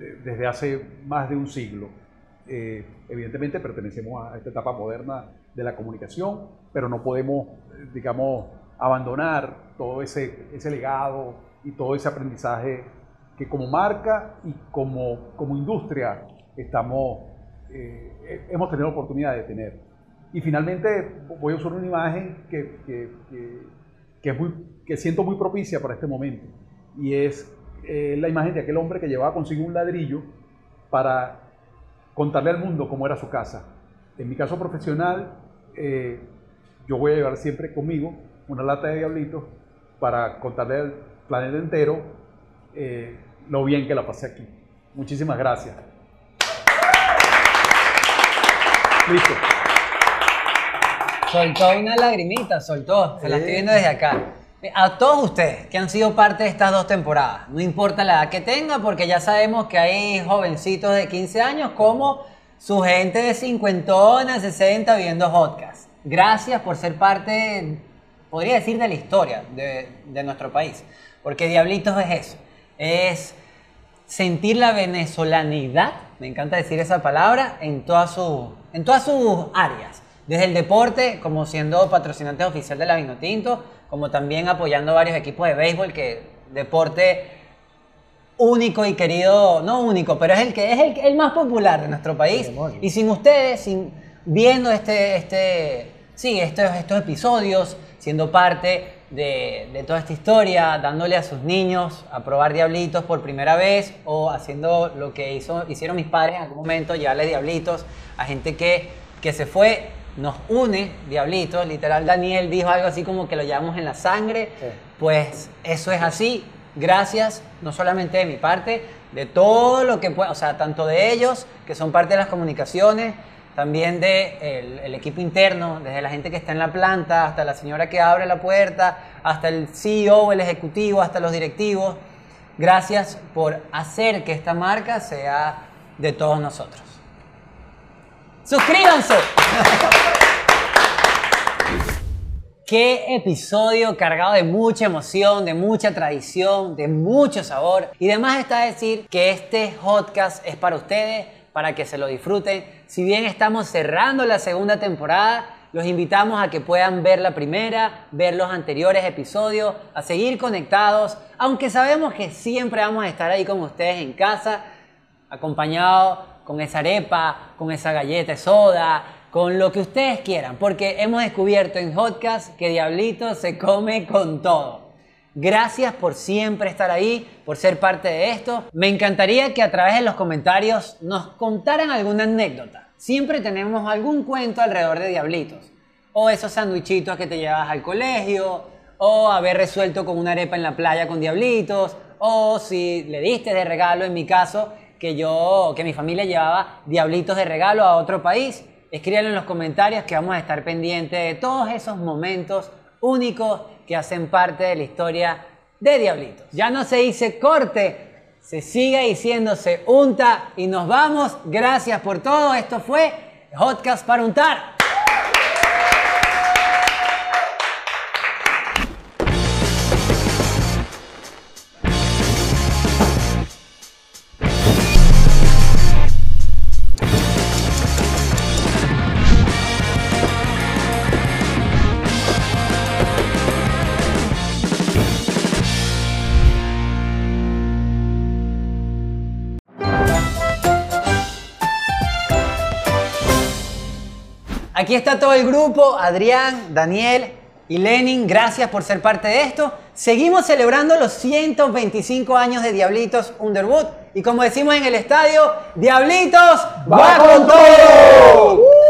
eh, desde hace más de un siglo. Eh, evidentemente pertenecemos a esta etapa moderna de la comunicación, pero no podemos, eh, digamos, abandonar todo ese, ese legado y todo ese aprendizaje que como marca y como, como industria estamos, eh, hemos tenido la oportunidad de tener. Y finalmente voy a usar una imagen que, que, que- que es muy, que siento muy propicia para este momento. Y es eh, la imagen de aquel hombre que llevaba consigo un ladrillo para contarle al mundo cómo era su casa. En mi caso profesional, eh, yo voy a llevar siempre conmigo una lata de diablitos para contarle al planeta entero eh, lo bien que la pasé aquí. Muchísimas gracias. Listo. Soltó una lagrimita, soltó. Se la estoy viendo desde acá. A todos ustedes que han sido parte de estas dos temporadas, no importa la edad que tengan, porque ya sabemos que hay jovencitos de 15 años como su gente de 50, 60 viendo podcast. Gracias por ser parte, podría decir, de la historia de, nuestro país. Porque Diablitos es eso. Es sentir la venezolanidad, me encanta decir esa palabra, en, todas sus- en todas sus áreas. Desde el deporte, como siendo patrocinante oficial de la Vinotinto, como también apoyando varios equipos de béisbol, que deporte único y querido, no único, pero es el que es el, el más popular de nuestro país. Y sin ustedes, sin viendo este, este, sí, estos, estos episodios, siendo parte de, de toda esta historia, dándole a sus niños a probar diablitos por primera vez o haciendo lo que hizo, hicieron mis padres en algún momento, llevarles diablitos a gente que, que se fue, nos une diablitos, literal Daniel dijo algo así como que lo llevamos en la sangre, pues eso es así, gracias, no solamente de mi parte, de todo lo que pueda, o sea, tanto de ellos, que son parte de las comunicaciones, también de el, el equipo interno, desde la gente que está en la planta, hasta la señora que abre la puerta, hasta el CEO, el ejecutivo, hasta los directivos. Gracias por hacer que esta marca sea de todos nosotros. ¡Suscríbanse! Qué episodio cargado de mucha emoción, de mucha tradición, de mucho sabor. Y además está decir que este podcast es para ustedes, para que se lo disfruten. Si bien estamos cerrando la segunda temporada, los invitamos a que puedan ver la primera, ver los anteriores episodios, a seguir conectados, aunque sabemos que siempre vamos a estar ahí con ustedes en casa, acompañado con esa arepa, con esa galleta soda, con lo que ustedes quieran, porque hemos descubierto en Hotcast que Diablito se come con todo. Gracias por siempre estar ahí, por ser parte de esto. Me encantaría que a través de los comentarios nos contaran alguna anécdota. Siempre tenemos algún cuento alrededor de Diablitos. O esos sandwichitos que te llevas al colegio, o haber resuelto con una arepa en la playa con Diablitos, o si le diste de regalo, en mi caso, que yo, que mi familia llevaba Diablitos de regalo a otro país. Escríbanlo en los comentarios que vamos a estar pendientes de todos esos momentos únicos que hacen parte de la historia de Diablitos. Ya no se dice corte, se sigue diciéndose unta y nos vamos. Gracias por todo. Esto fue Hotcast para untar. Aquí está todo el grupo, Adrián, Daniel y Lenin, gracias por ser parte de esto. Seguimos celebrando los 125 años de Diablitos Underwood y como decimos en el estadio, Diablitos va con todo.